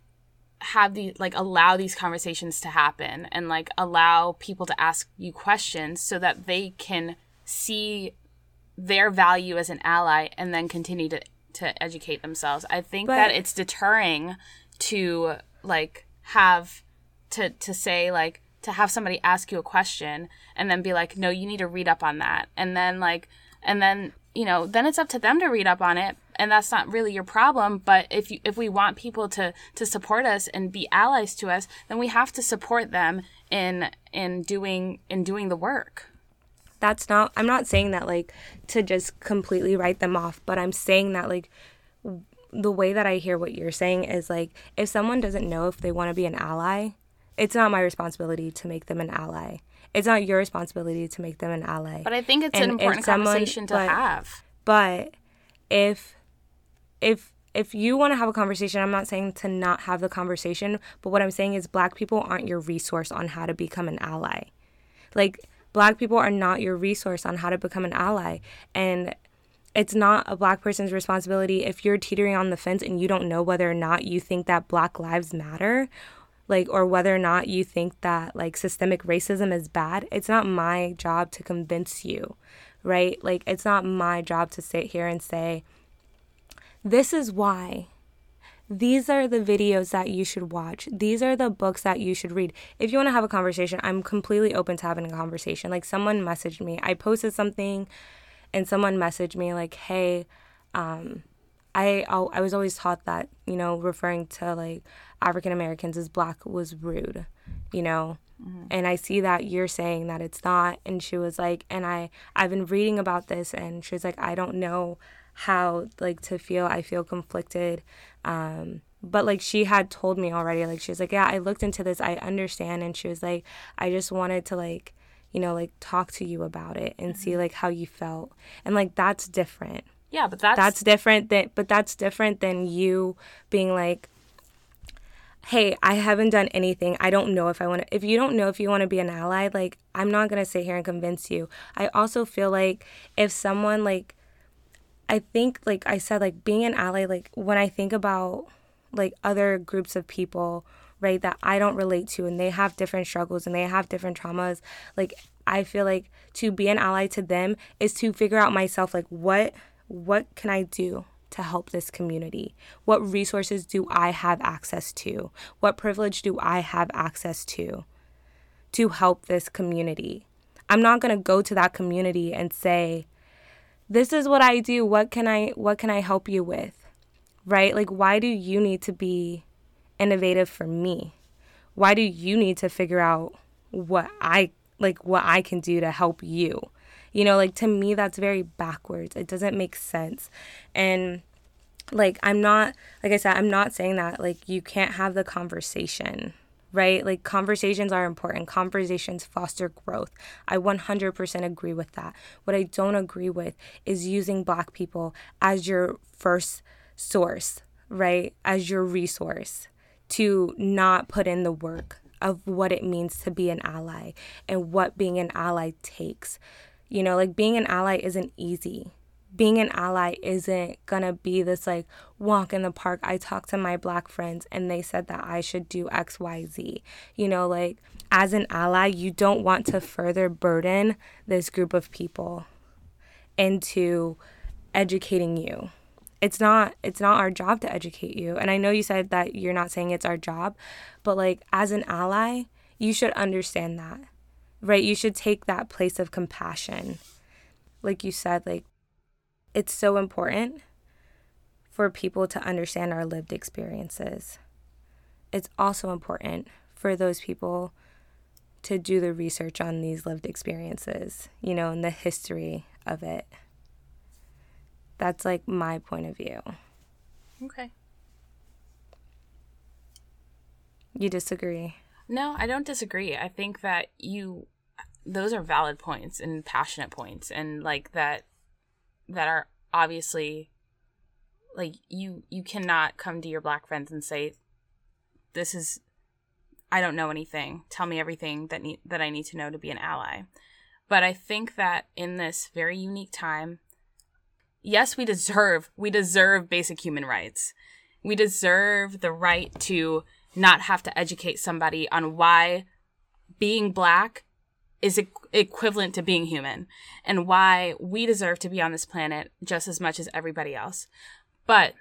have the like allow these conversations to happen and like allow people to ask you questions so that they can see their value as an ally and then continue to to educate themselves. I think but, that it's deterring to like have to to say like to have somebody ask you a question and then be like, "No, you need to read up on that." And then like and then, you know, then it's up to them to read up on it and that's not really your problem, but if you, if we want people to to support us and be allies to us, then we have to support them in in doing in doing the work that's not i'm not saying that like to just completely write them off but i'm saying that like the way that i hear what you're saying is like if someone doesn't know if they want to be an ally it's not my responsibility to make them an ally. It's not your responsibility to make them an ally. But i think it's and an important someone, conversation to but, have. but if if if you want to have a conversation, I'm not saying to not have the conversation, but what I'm saying is black people aren't your resource on how to become an ally. Like black people are not your resource on how to become an ally. And it's not a black person's responsibility if you're teetering on the fence and you don't know whether or not you think that black lives matter like or whether or not you think that like systemic racism is bad it's not my job to convince you right like it's not my job to sit here and say this is why these are the videos that you should watch. These are the books that you should read. If you want to have a conversation, I'm completely open to having a conversation. Like someone messaged me, I posted something and someone messaged me like, "Hey, um I I was always taught that, you know, referring to like African Americans as black was rude, you know. Mm-hmm. And I see that you're saying that it's not and she was like and I I've been reading about this and she was like I don't know how like to feel i feel conflicted um but like she had told me already like she was like yeah i looked into this i understand and she was like i just wanted to like you know like talk to you about it and mm-hmm. see like how you felt and like that's different. Yeah but that's that's different than but that's different than you being like hey i haven't done anything. I don't know if i want to if you don't know if you want to be an ally like i'm not going to sit here and convince you. I also feel like if someone like I think, like I said, like being an ally, like when I think about like other groups of people, right, that I don't relate to and they have different struggles and they have different traumas, like I feel like to be an ally to them is to figure out myself, like what what can I do to help this community? What resources do I have access to? What privilege do I have access to to help this community? I'm not going to go to that community and say, this is what I do. What can I what can I help you with? Right? Like why do you need to be innovative for me? Why do you need to figure out what I like what I can do to help you? You know, like to me that's very backwards. It doesn't make sense. And like I'm not like I said, I'm not saying that like you can't have the conversation right? Like conversations are important. Conversations foster growth. I 100% agree with that. What I don't agree with is using black people as your first source, right? As your resource to not put in the work of what it means to be an ally and what being an ally takes. You know, like being an ally isn't easy being an ally isn't gonna be this like walk in the park. I talked to my black friends and they said that I should do XYZ. You know, like as an ally, you don't want to further burden this group of people into educating you. It's not it's not our job to educate you. And I know you said that you're not saying it's our job, but like as an ally, you should understand that. Right? You should take that place of compassion. Like you said, like it's so important for people to understand our lived experiences. It's also important for those people to do the research on these lived experiences, you know, and the history of it. That's like my point of view. Okay. You disagree? No, I don't disagree. I think that you those are valid points and passionate points and like that that are obviously like you you cannot come to your black friends and say this is I don't know anything. Tell me everything that need that I need to know to be an ally. But I think that in this very unique time, yes, we deserve we deserve basic human rights. We deserve the right to not have to educate somebody on why being black is equ- equivalent to being human and why we deserve to be on this planet just as much as everybody else. But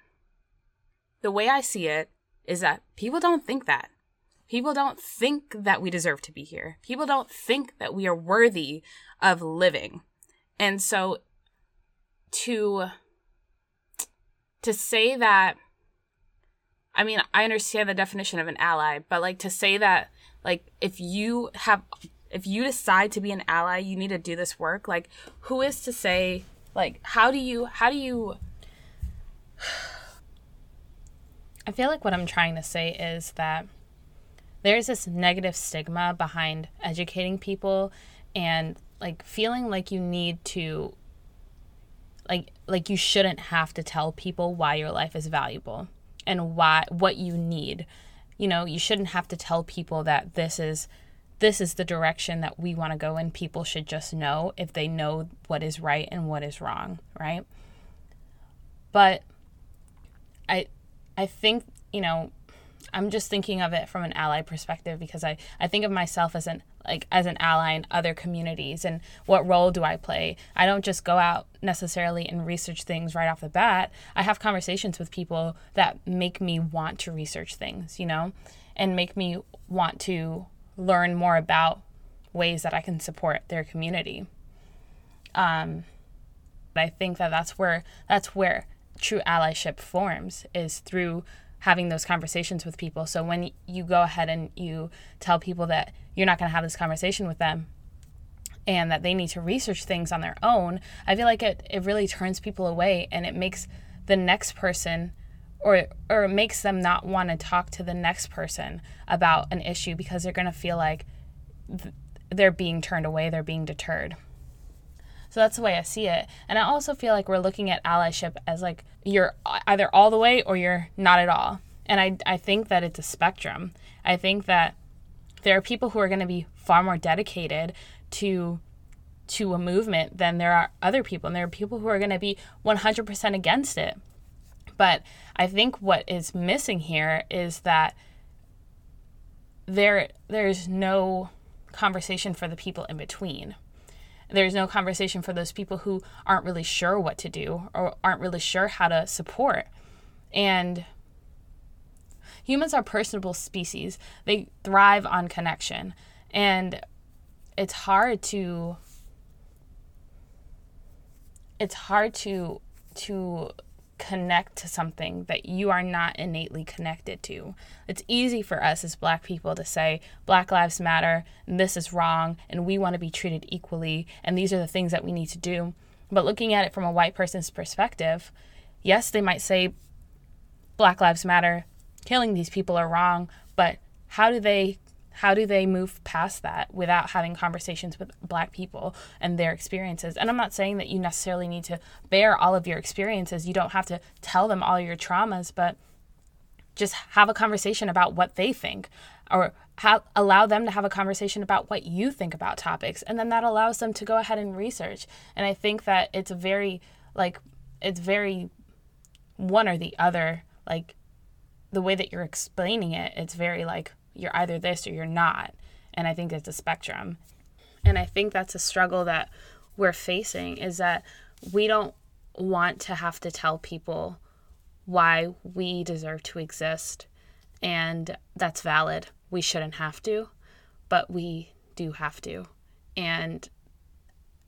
the way I see it is that people don't think that. People don't think that we deserve to be here. People don't think that we are worthy of living. And so to to say that I mean, I understand the definition of an ally, but like to say that like if you have if you decide to be an ally, you need to do this work. Like who is to say like how do you how do you I feel like what I'm trying to say is that there's this negative stigma behind educating people and like feeling like you need to like like you shouldn't have to tell people why your life is valuable and why what you need. You know, you shouldn't have to tell people that this is this is the direction that we want to go in. People should just know if they know what is right and what is wrong, right? But I I think, you know, I'm just thinking of it from an ally perspective because I, I think of myself as an like as an ally in other communities and what role do I play? I don't just go out necessarily and research things right off the bat. I have conversations with people that make me want to research things, you know, and make me want to learn more about ways that I can support their community. Um, I think that that's where that's where true allyship forms is through having those conversations with people. So when you go ahead and you tell people that you're not going to have this conversation with them and that they need to research things on their own, I feel like it, it really turns people away and it makes the next person or or makes them not want to talk to the next person about an issue because they're going to feel like th- they're being turned away, they're being deterred. So that's the way I see it. And I also feel like we're looking at allyship as like you're either all the way or you're not at all. And I, I think that it's a spectrum. I think that there are people who are going to be far more dedicated to to a movement than there are other people and there are people who are going to be 100% against it. But I think what is missing here is that there there's no conversation for the people in between there's no conversation for those people who aren't really sure what to do or aren't really sure how to support. And humans are personable species, they thrive on connection. And it's hard to it's hard to to connect to something that you are not innately connected to. It's easy for us as black people to say black lives matter and this is wrong and we want to be treated equally and these are the things that we need to do. But looking at it from a white person's perspective, yes, they might say black lives matter, killing these people are wrong, but how do they how do they move past that without having conversations with black people and their experiences? And i'm not saying that you necessarily need to bare all of your experiences. You don't have to tell them all your traumas but just have a conversation about what they think or allow them to have a conversation about what you think about topics. And then that allows them to go ahead and research. And i think that it's very like it's very one or the other. Like the way that you're explaining it it's very like you're either this or you're not. And I think it's a spectrum. And I think that's a struggle that we're facing is that we don't want to have to tell people why we deserve to exist. And that's valid. We shouldn't have to, but we do have to. And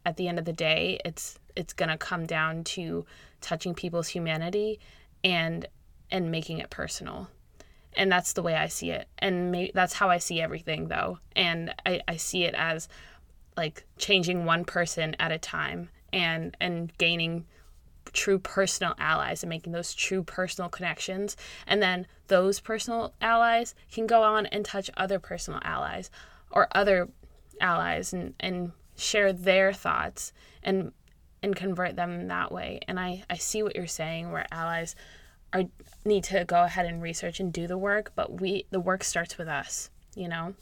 at the end of the day, it's it's going to come down to touching people's humanity and and making it personal and that's the way I see it. And maybe that's how I see everything, though. And I, I see it as like changing one person at a time and and gaining true personal allies and making those true personal connections. And then those personal allies can go on and touch other personal allies or other allies and, and share their thoughts and and convert them that way. And I, I see what you're saying where allies are need to go ahead and research and do the work, but we the work starts with us, you know?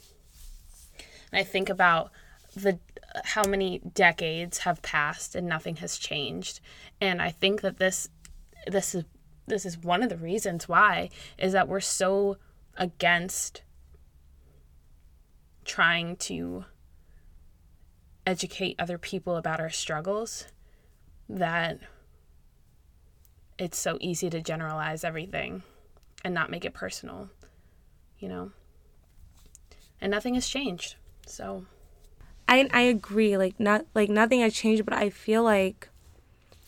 And I think about the how many decades have passed and nothing has changed. And I think that this this is this is one of the reasons why is that we're so against trying to educate other people about our struggles that it's so easy to generalize everything and not make it personal, you know? And nothing has changed. So I I agree. Like not like nothing has changed, but I feel like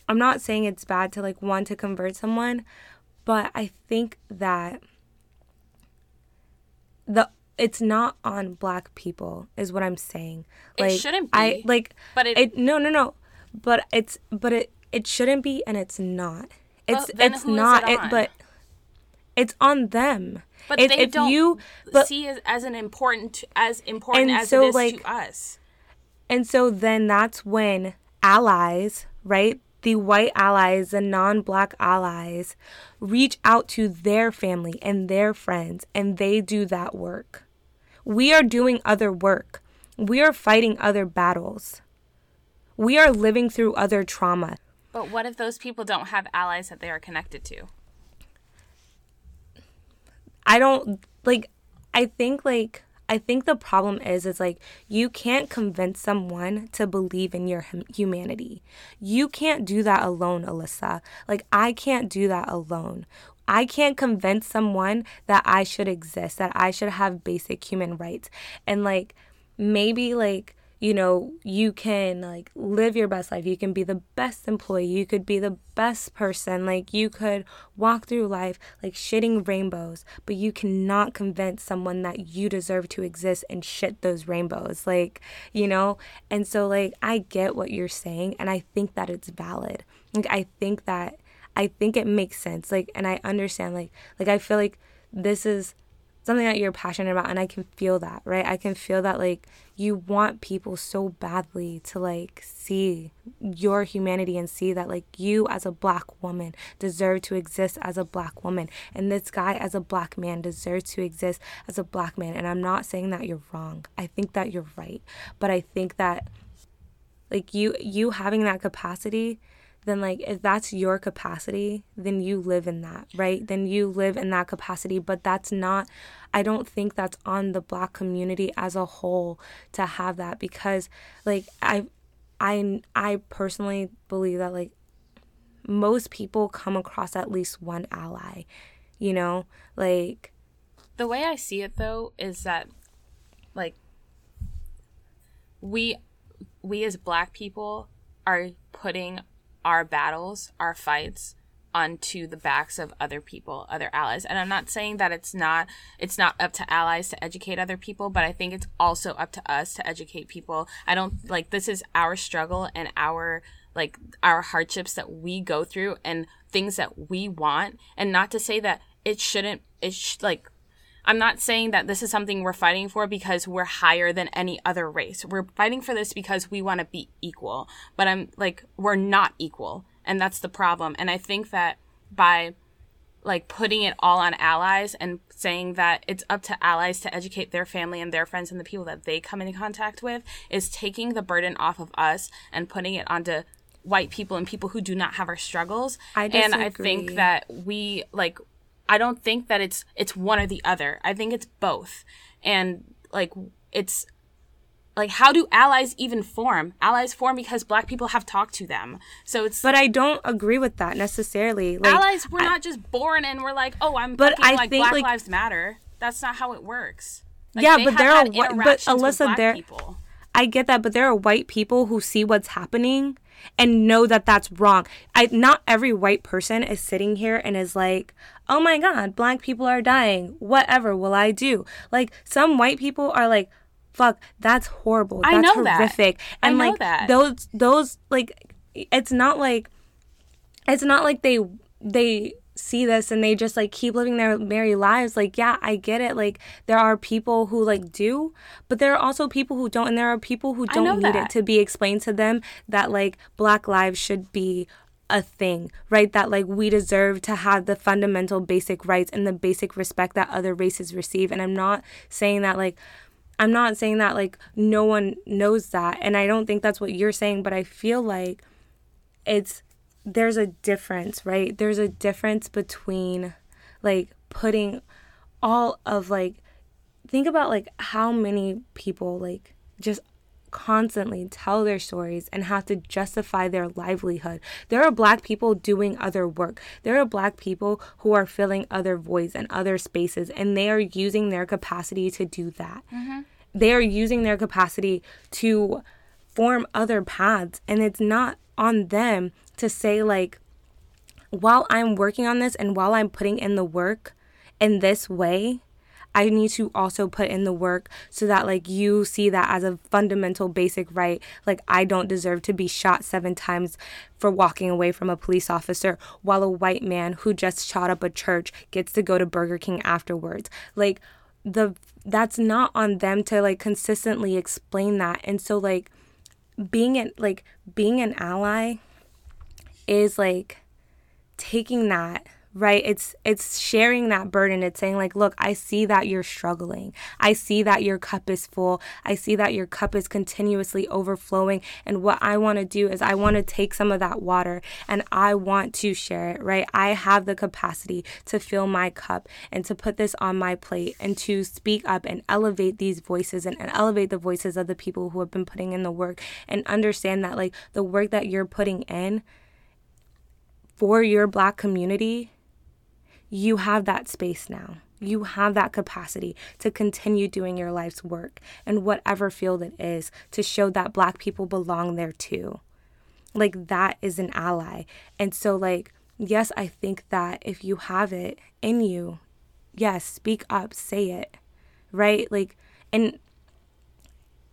I'm not saying it's bad to like want to convert someone, but I think that the it's not on black people is what I'm saying. It shouldn't be, I like but it- it no no no. But it's but it it shouldn't be and it's not. Well, It's then it's not it on? but it's on them. But if, they don't you but see it as an important as important as so, it is like- to us. And so then that's when allies, right? The white allies, the non black allies, reach out to their family and their friends and they do that work. We are doing other work. We are fighting other battles. We are living through other trauma. But what if those people don't have allies that they are connected to? I don't like I think like I think the problem is is like you can't convince someone to believe in your hum- humanity. You can't do that alone, Alyssa. Like I can't do that alone. I can't convince someone that I should exist, that I should have basic human rights. And like maybe like you know, you can like live your best life. You can be the best employee. You could be the best person. Like you could walk through life like shitting rainbows, but you cannot convince someone that you deserve to exist and shit those rainbows. Like, you know? And so like I get what you're saying and I think that it's valid. Like I think that I think it makes sense. Like and I understand like like I feel like this is something that you're passionate about and I can feel that, right? I can feel that like you want people so badly to like see your humanity and see that like you as a black woman deserve to exist as a black woman and this guy as a black man deserves to exist as a black man and I'm not saying that you're wrong. I think that you're right. But I think that like you you having that capacity then like if that's your capacity then you live in that right? Then you live in that capacity. But that's not i don't think that's on the black community as a whole to have that because like i i i personally believe that like most people come across at least one ally you know? Like The way I see it though is that like we we as black people are putting our battles, our fights onto the backs of other people, other allies. And I'm not saying that it's not it's not up to allies to educate other people, but I think it's also up to us to educate people. I don't like this is our struggle and our like our hardships that we go through and things that we want and not to say that it shouldn't it sh- like I'm not saying that this is something we're fighting for because we're higher than any other race. We're fighting for this because we want to be equal. But I'm like, we're not equal. And that's the problem. And I think that by like putting it all on allies and saying that it's up to allies to educate their family and their friends and the people that they come into contact with is taking the burden off of us and putting it onto white people and people who do not have our struggles. I and I think that we like I don't think that it's it's one or the other. I think it's both. And like it's like how do allies even form? Allies form because black people have talked to them. So it's but i don't agree with that necessarily like allies we're not just born and we're like, "Oh, I'm But I like think, Black like- Lives Matter." That's not how it works. Like, Yeah, but there are but Alyssa, there- people. I get that, but there are white people who see what's happening and know that that's wrong. I not every white person is sitting here and is like, "Oh my god, black people are dying. Whatever will I do?" Like some white people are like, "Fuck, that's horrible. I That's know that. horrific." I And know like that. those those like it's not like it's not like they they see this and they just like keep living their merry lives like yeah i get it like there are people who like do but there are also people who don't and there are people who don't need that. it to be explained to them that like black lives should be a thing right? That like we deserve to have the fundamental basic rights and the basic respect that other races receive. And i'm not saying that like i'm not saying that like no one knows that. And i don't think that's what you're saying but i feel like it's there's a difference, right? There's a difference between like putting all of like think about like how many people like just constantly tell their stories and have to justify their livelihood. There are black people doing other work. There are black people who are filling other voids and other spaces and they are using their capacity to do that. Mm-hmm. They are using their capacity to form other paths and it's not on them to say like while I'm working on this and while I'm putting in the work in this way, I need to also put in the work so that like you see that as a fundamental basic right. Like I don't deserve to be shot seven times for walking away from a police officer while a white man who just shot up a church gets to go to Burger King afterwards. Like the that's not on them to like consistently explain that. And so like being an like being an ally is like taking that right? It's it's sharing that burden. It's saying like look i see that you're struggling. I see that your cup is full. I see that your cup is continuously overflowing. And what i want to do is i want to take some of that water and i want to share it right? I have the capacity to fill my cup and to put this on my plate and to speak up and elevate these voices and, and elevate the voices of the people who have been putting in the work and understand that like the work that you're putting in for your black community, you have that space now. You have that capacity to continue doing your life's work in whatever field it is to show that black people belong there too. Like, that is an ally. And so, like, yes, I think that if you have it in you, yes, speak up, say it, right? Like, and,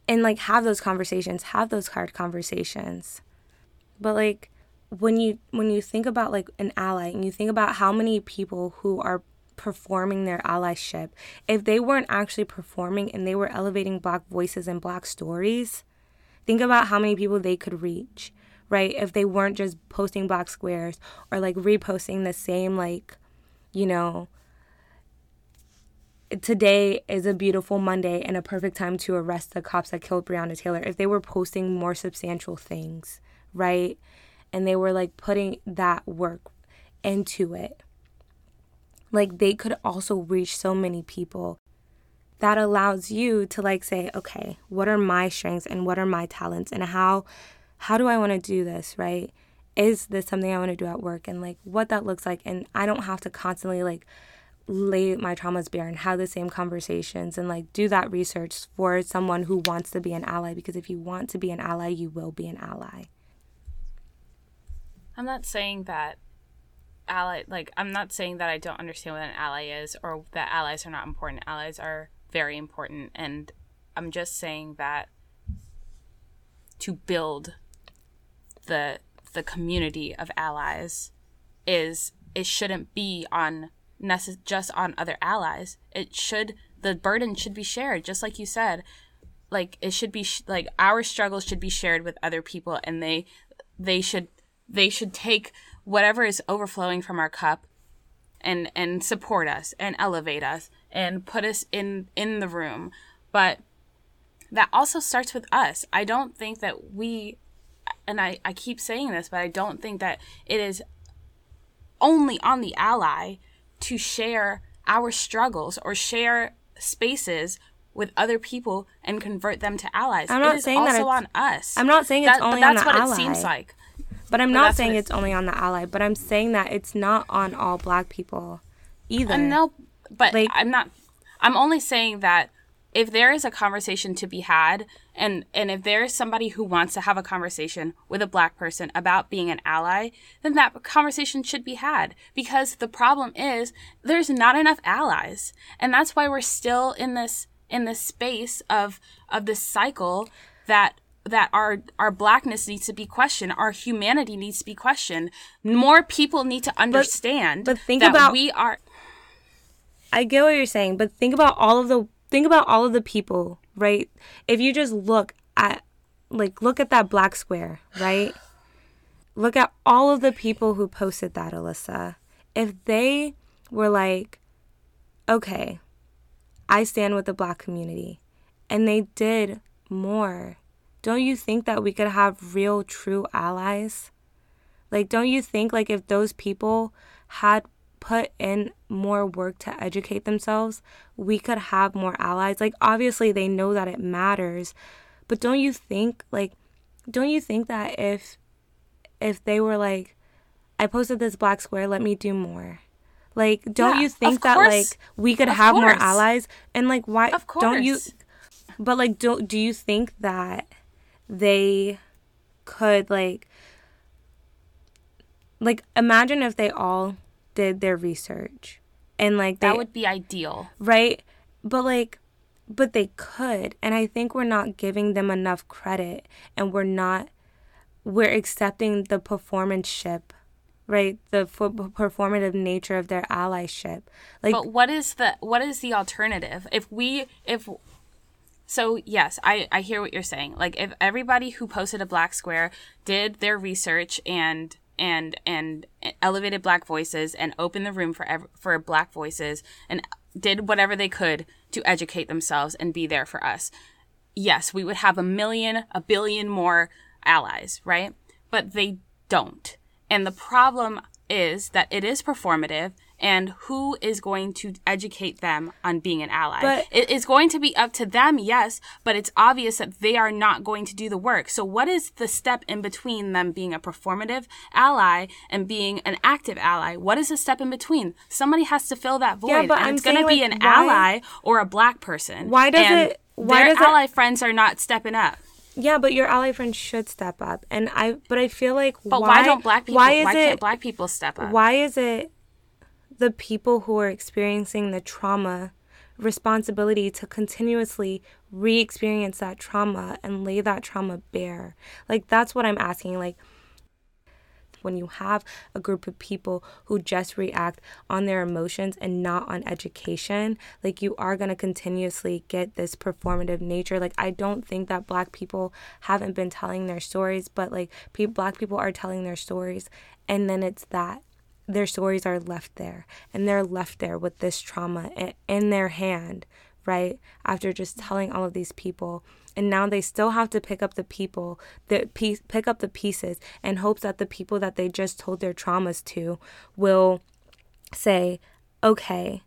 and like have those conversations, have those hard conversations. But like, when you when you think about like an ally and you think about how many people who are performing their allyship if they weren't actually performing and they were elevating black voices and black stories think about how many people they could reach right if they weren't just posting black squares or like reposting the same like you know today is a beautiful Monday and a perfect time to arrest the cops that killed Breonna Taylor. If they were posting more substantial things, right? And they were like putting that work into it. Like they could also reach so many people. That allows you to like say, okay, what are my strengths and what are my talents and how how do I want to do this, right? Is this something I want to do at work and like what that looks like and I don't have to constantly like lay my traumas bare and have the same conversations and like do that research for someone who wants to be an ally because if you want to be an ally, you will be an ally. I'm not saying that ally like I'm not saying that I don't understand what an ally is or that allies are not important. Allies are very important and I'm just saying that to build the the community of allies is it shouldn't be on necess- just on other allies. It should the burden should be shared just like you said. Like it should be sh- like our struggles should be shared with other people and they they should they should take whatever is overflowing from our cup and and support us and elevate us and put us in in the room but that also starts with us i don't think that we and i i keep saying this but i don't think that it is only on the ally to share our struggles or share spaces with other people and convert them to allies. I'm not it is saying that also it's- on us. I'm not saying it's That- but only that's on the what ally. it seems like. But I'm But not saying it's only on the ally, but I'm saying that it's not on all black people either. Uh, no, but Like- I'm not. I'm only saying that if there is a conversation to be had, and and if there is somebody who wants to have a conversation with a black person about being an ally, then that conversation should be had. Because the problem is there's not enough allies, and that's why we're still in this in this space of of this cycle that that our our blackness needs to be questioned our humanity needs to be questioned more people need to understand but think that about- we are I get what you're saying, but think about all of the think about all of the people, right? If you just look at like look at that black square, right? Look at all of the people who posted that, Alyssa. If they were like, okay, I stand with the black community, and they did more, don't you think that we could have real, true allies? Like, don't you think, like, if those people had put in more work to educate themselves, we could have more allies? Like, obviously, they know that it matters, but don't you think, like, don't you think that if, if they were like, I posted this black square, let me do more. Like, don't Yeah, you think that like we could Of have more allies? And like, why of course don't you? But like, don't do you think that they could like like imagine if they all did their research and like they that would be ideal. Right? But like but they could and i think we're not giving them enough credit and we're not we're accepting the performanceship right? The f- performative nature of their allyship. Like but what is the what is the alternative? If we if so yes i i hear what you're saying. Like if everybody who posted a black square did their research and and and elevated black voices and opened the room for ev- for black voices and did whatever they could to educate themselves and be there for us. Yes we would have a million a billion more allies right? But they don't. And the problem is that it is performative and who is going to educate them on being an ally. But- it is going to be up to them yes but it's obvious that they are not going to do the work. So what is the step in between them being a performative ally and being an active ally? What is the step in between? Somebody has to fill that void Yeah, but and I'm it's going to be like, an why- ally or a black person. Why does And it- why their does it- ally friends are not stepping up. Yeah but your ally friends should step up and i but i feel like but why, don't black people why is why it can't black people step up? why is it the people who are experiencing the trauma responsibility to continuously re-experience that trauma and lay that trauma bare like that's what i'm asking like when you have a group of people who just react on their emotions and not on education, like you are going to continuously get this performative nature. Like, I don't think that black people haven't been telling their stories, but like pe- black people are telling their stories, and then it's that their stories are left there and they're left there with this trauma in their hand right after just telling all of these people. And now they still have to pick up the people that piece pick up the pieces in hopes that the people that they just told their traumas to will say okay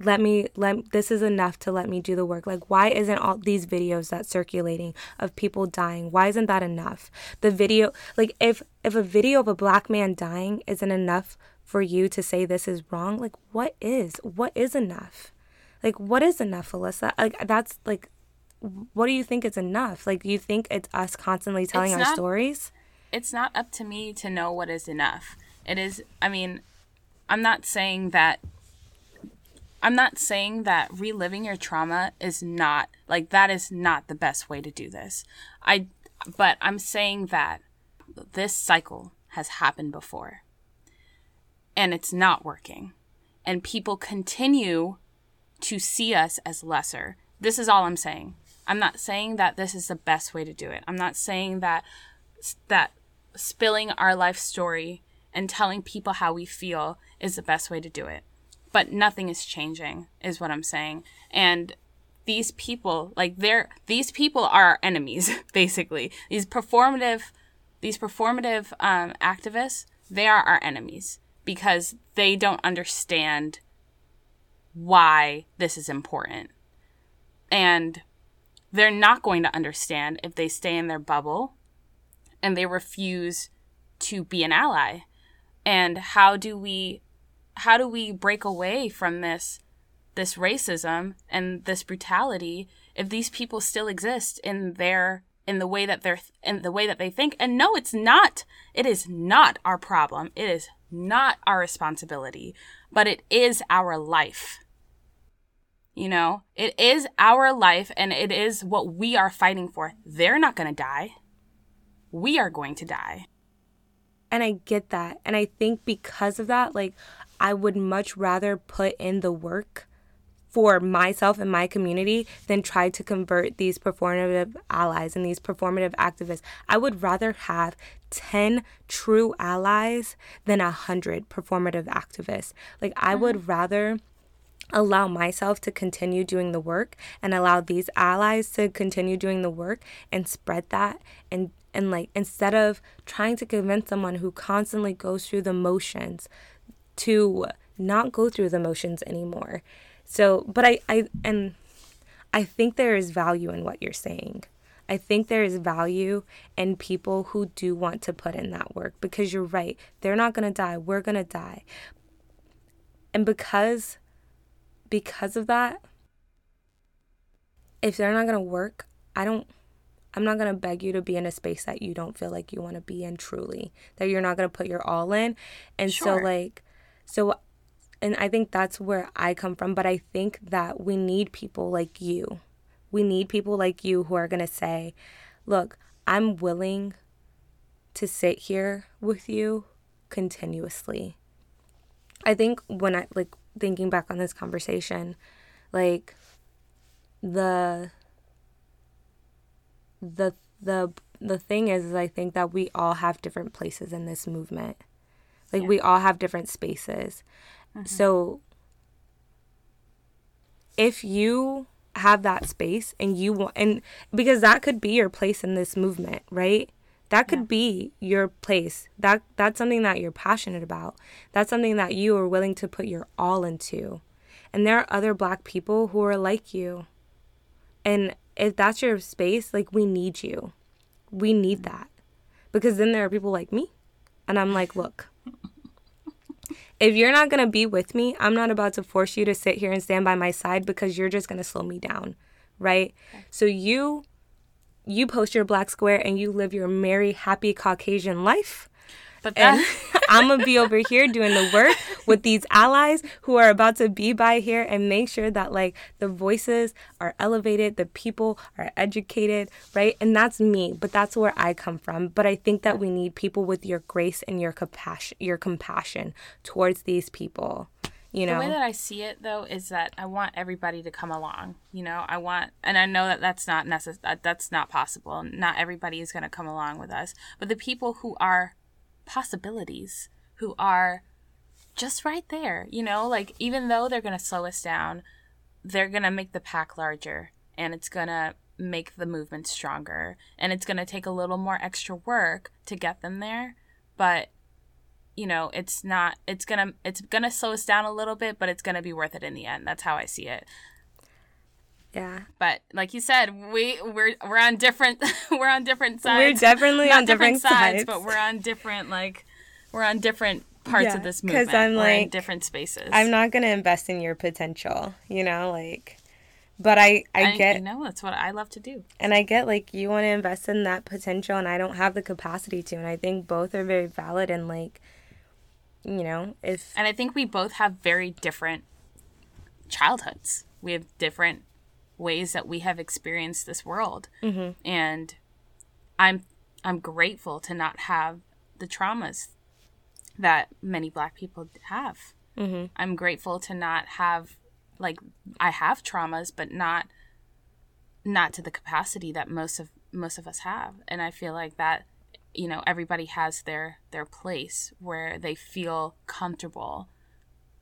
let me let this is enough to let me do the work. Like why isn't all these videos that circulating of people dying why isn't that enough? The video like if if a video of a black man dying isn't enough for you to say this is wrong like what is what is enough like what is enough alyssa like that's like what do you think is enough like do you think it's us constantly telling It's our not- stories it's not up to me to know what is enough. It is, I mean, I'm not saying that. I'm not saying that reliving your trauma is not like that is not the best way to do this. I but I'm saying that this cycle has happened before. And it's not working. And people continue to see us as lesser. This is all I'm saying. I'm not saying that this is the best way to do it. I'm not saying that that spilling our life story and telling people how we feel is the best way to do it. But nothing is changing, is what I'm saying. And these people, like they're these people are our enemies, basically. These performative these performative um, activists, they are our enemies because they don't understand why this is important. And they're not going to understand if they stay in their bubble and they refuse to be an ally. And how do we how do we break away from this this racism and this brutality if these people still exist in their in the way that they're in the way that they think and no it's not it is not our problem it is not our responsibility but it is our life You know, it is our life and it is what we are fighting for. They're not going to die. We are going to die. And I get that. And I think because of that, like, I would much rather put in the work for myself and my community than try to convert these performative allies and these performative activists. I would rather have 10 true allies than 100 performative activists. Like, I mm-hmm. would rather allow myself to continue doing the work and allow these allies to continue doing the work and spread that and and like instead of trying to convince someone who constantly goes through the motions to not go through the motions anymore so, but I, I, and I think there is value in what you're saying. I think there is value in people who do want to put in that work because you're right. They're not going to die. We're going to die. And because because of that, if they're not going to work, I don't I'm not going to beg you to be in a space that you don't feel like you want to be in truly, that you're not going to put your all in. And sure. so like so and I think that's where I come from. But I think that we need people like you. We need people like you who are going to say, look, I'm willing to sit here with you continuously. I think when I like thinking back on this conversation, like the the the the thing is, is I think that we all have different places in this movement. Like yeah. we all have different spaces. Mm-hmm. So if you have that space and you want and because that could be your place in this movement, right? That could yeah. be your place. That that's something that you're passionate about. That's something that you are willing to put your all into. And there are other black people who are like you. And if that's your space, like we need you. We need mm-hmm. that. Because then there are people like me. And I'm like, look, if you're not going to be with me, I'm not about to force you to sit here and stand by my side because you're just going to slow me down, right? Okay. So you you post your black square and you live your merry happy Caucasian life but and I'm gonna be over here doing the work with these allies who are about to be by here and make sure that like the voices are elevated, the people are educated, right? And that's me, but that's where I come from. But I think that we need people with your grace and your compassion, your compassion towards these people. You know? The way that I see it though is that I want everybody to come along. You know, I want, and I know that that's not necessary. That's not possible. Not everybody is going to come along with us, but the people who are possibilities who are just right there. You know, like even though they're going to slow us down, they're going to make the pack larger and it's going to make the movement stronger. And it's going to take a little more extra work to get them there. But you know it's not it's gonna it's gonna slow us down a little bit but it's gonna be worth it in the end that's how i see it yeah. But like you said, we we're we're on different we're on different sides. We're definitely on different, different sides, but we're on different like we're on different parts yeah, of this movement. Because I'm we're like different spaces. I'm not gonna invest in your potential, you know, like. But I I, I get. know that's what I love to do. And I get like you want to invest in that potential, and I don't have the capacity to, and I think both are very valid and like, you know, if. And I think we both have very different childhoods. We have different ways that we have experienced this world. Mm-hmm. And I'm I'm grateful to not have the traumas that many black people have. Mm-hmm. I'm grateful to not have like I have traumas but not not to the capacity that most of most of us have. And I feel like that you know everybody has their their place where they feel comfortable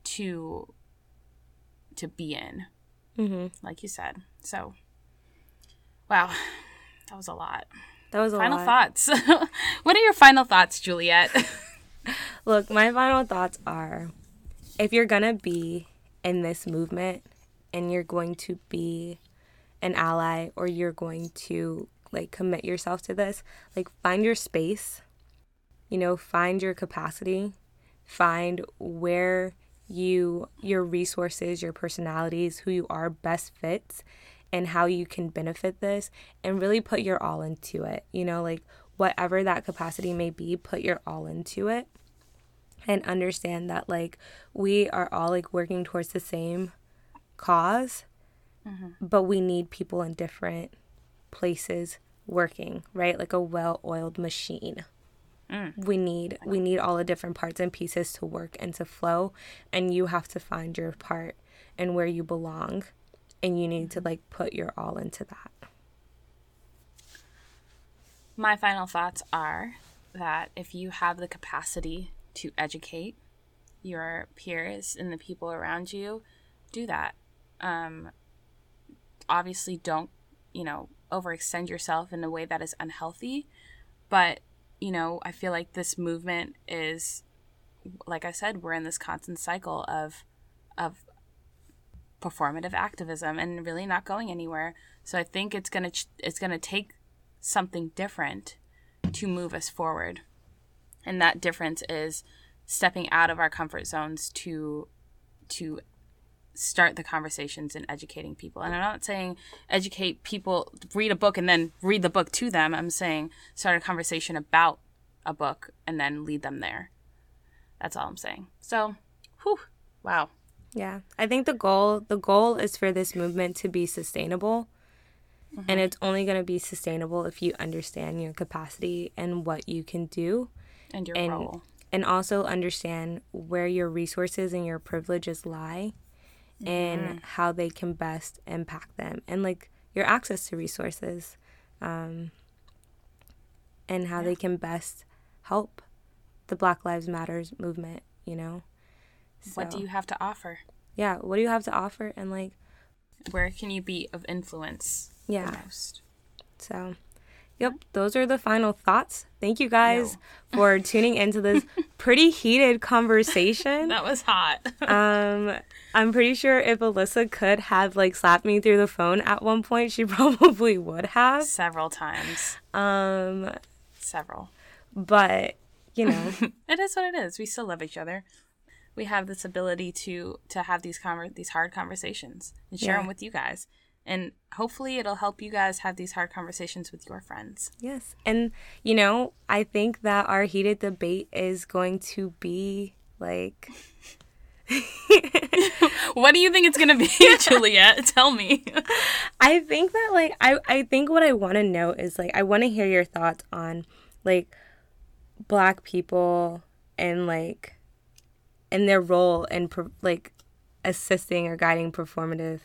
to to be in mm-hmm. like you said. So, wow, that was a lot. That was a final lot. thoughts. what are your final thoughts, Juliet? Look, my final thoughts are if you're going to be in this movement and you're going to be an ally or you're going to like commit yourself to this, like find your space, you know, find your capacity, find where you your resources, your personalities, who you are best fits and how you can benefit this and really put your all into it. You know, like whatever that capacity may be, put your all into it and understand that like we are all like working towards the same cause, mm-hmm. but we need people in different places working, right? Like a well-oiled machine. We need we need all the different parts and pieces to work and to flow, and you have to find your part and where you belong, and you need to like put your all into that. My final thoughts are that if you have the capacity to educate your peers and the people around you, do that. Um, obviously, don't, you know, overextend yourself in a way that is unhealthy. But, you know, I feel like this movement is, like I said, we're in this constant cycle of, of performative activism and really not going anywhere. So I think it's gonna it's gonna take something different to move us forward, and that difference is stepping out of our comfort zones to to start the conversations and educating people. And I'm not saying educate people, read a book and then read the book to them. I'm saying start a conversation about a book and then lead them there. That's all I'm saying. So, whew, wow. Yeah. I think the goal the goal is for this movement to be sustainable. And mm-hmm. it's only going to be sustainable if you understand your capacity and what you can do And your and role. and also understand where your resources and your privileges lie and how they can best impact them and like your access to resources um, and how they can best help the Black Lives Matters movement, you know? What do you have to offer? Yeah, what do you have to offer and like Where can you be of influence Yeah. the most? So, yep, those are the final thoughts. Thank you guys for tuning into this pretty heated conversation. That was hot. Um, I'm pretty sure if Alyssa could have like slapped me through the phone at one point, she probably would have. Several times. Um, Several. but you know, It is what it is. We still love each other. We have this ability to to have these conver- these hard conversations and share Yeah. them with you guys. And hopefully it'll help you guys have these hard conversations with your friends. yes, and you know, I think that our heated debate is going to be like What do you think it's going to be, Juliet? Tell me. I think that like I I think what I want to know is like I want to hear your thoughts on like black people and like and their role in like assisting or guiding performative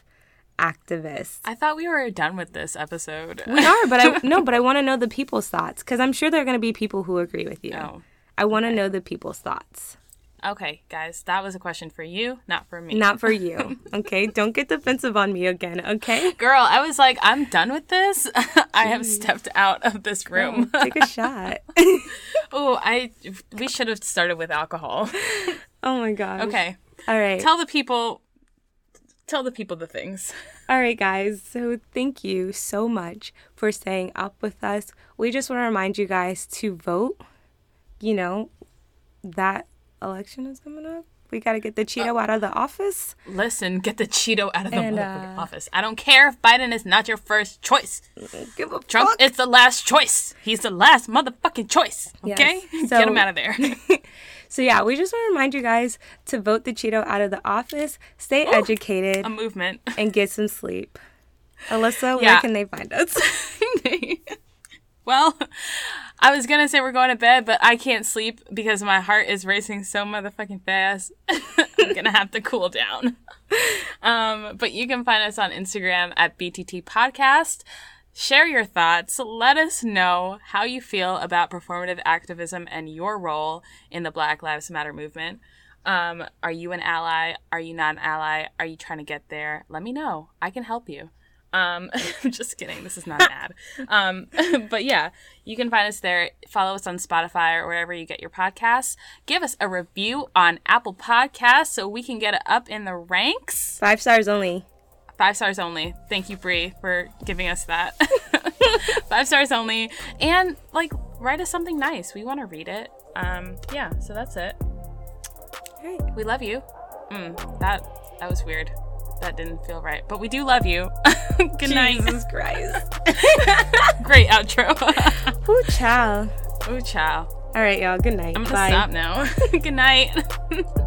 activists. I thought we were done with this episode. We are, but I no, but I want to know the people's thoughts cuz I'm sure there're going to be people who agree with you. Oh. I want to know the people's thoughts. Okay, guys, that was a question for you, not for me. Not for you. Okay? Don't get defensive on me again, okay? Girl, I was like, I'm done with this. I have stepped out of this room. Take a shot. oh, I we should have started with alcohol. oh my god. Okay. All right. Tell the people tell the people the things. All right, guys. So thank you so much for staying up with us. We just want to remind you guys to vote. You know, that election is coming up. We got to get the Cheeto out of the office. Listen, get the Cheeto out of the And, uh, office. I don't care if Biden is not your first choice. Give a Trump fuck. is the last choice. He's the last motherfucking choice. Okay? Yes. get him out of there. So yeah, we just want to remind you guys to vote the Cheeto out of the office. Stay educated a movement. and get some sleep. Alyssa, where Yeah. can they find us? well, I was gonna say we're going to bed, but I can't sleep because my heart is racing so motherfucking fast. I'm gonna have to cool down. Um, but you can find us on Instagram at BTT Podcast. Share your thoughts. Let us know how you feel about performative activism and your role in the Black Lives Matter movement. Um, are you an ally? Are you not an ally? Are you trying to get there? Let me know. I can help you. Um, I'm just kidding. This is not an ad. Um, but yeah, you can find us there. Follow us on Spotify or wherever you get your podcasts. Give us a review on Apple Podcasts so we can get it up in the ranks. Five stars only. Five stars only. Thank you, Bree, for giving us that. Five stars only. And like, write us something nice. We want to read it. Um, yeah. So that's it. All right. We love you. Mm, that that was weird. That didn't feel right. But we do love you. Good night. Jesus Christ. Great outro. Ooh, ciao. Ooh, ciao. All right, y'all. Good night. I'm gonna Bye. stop now. Good night.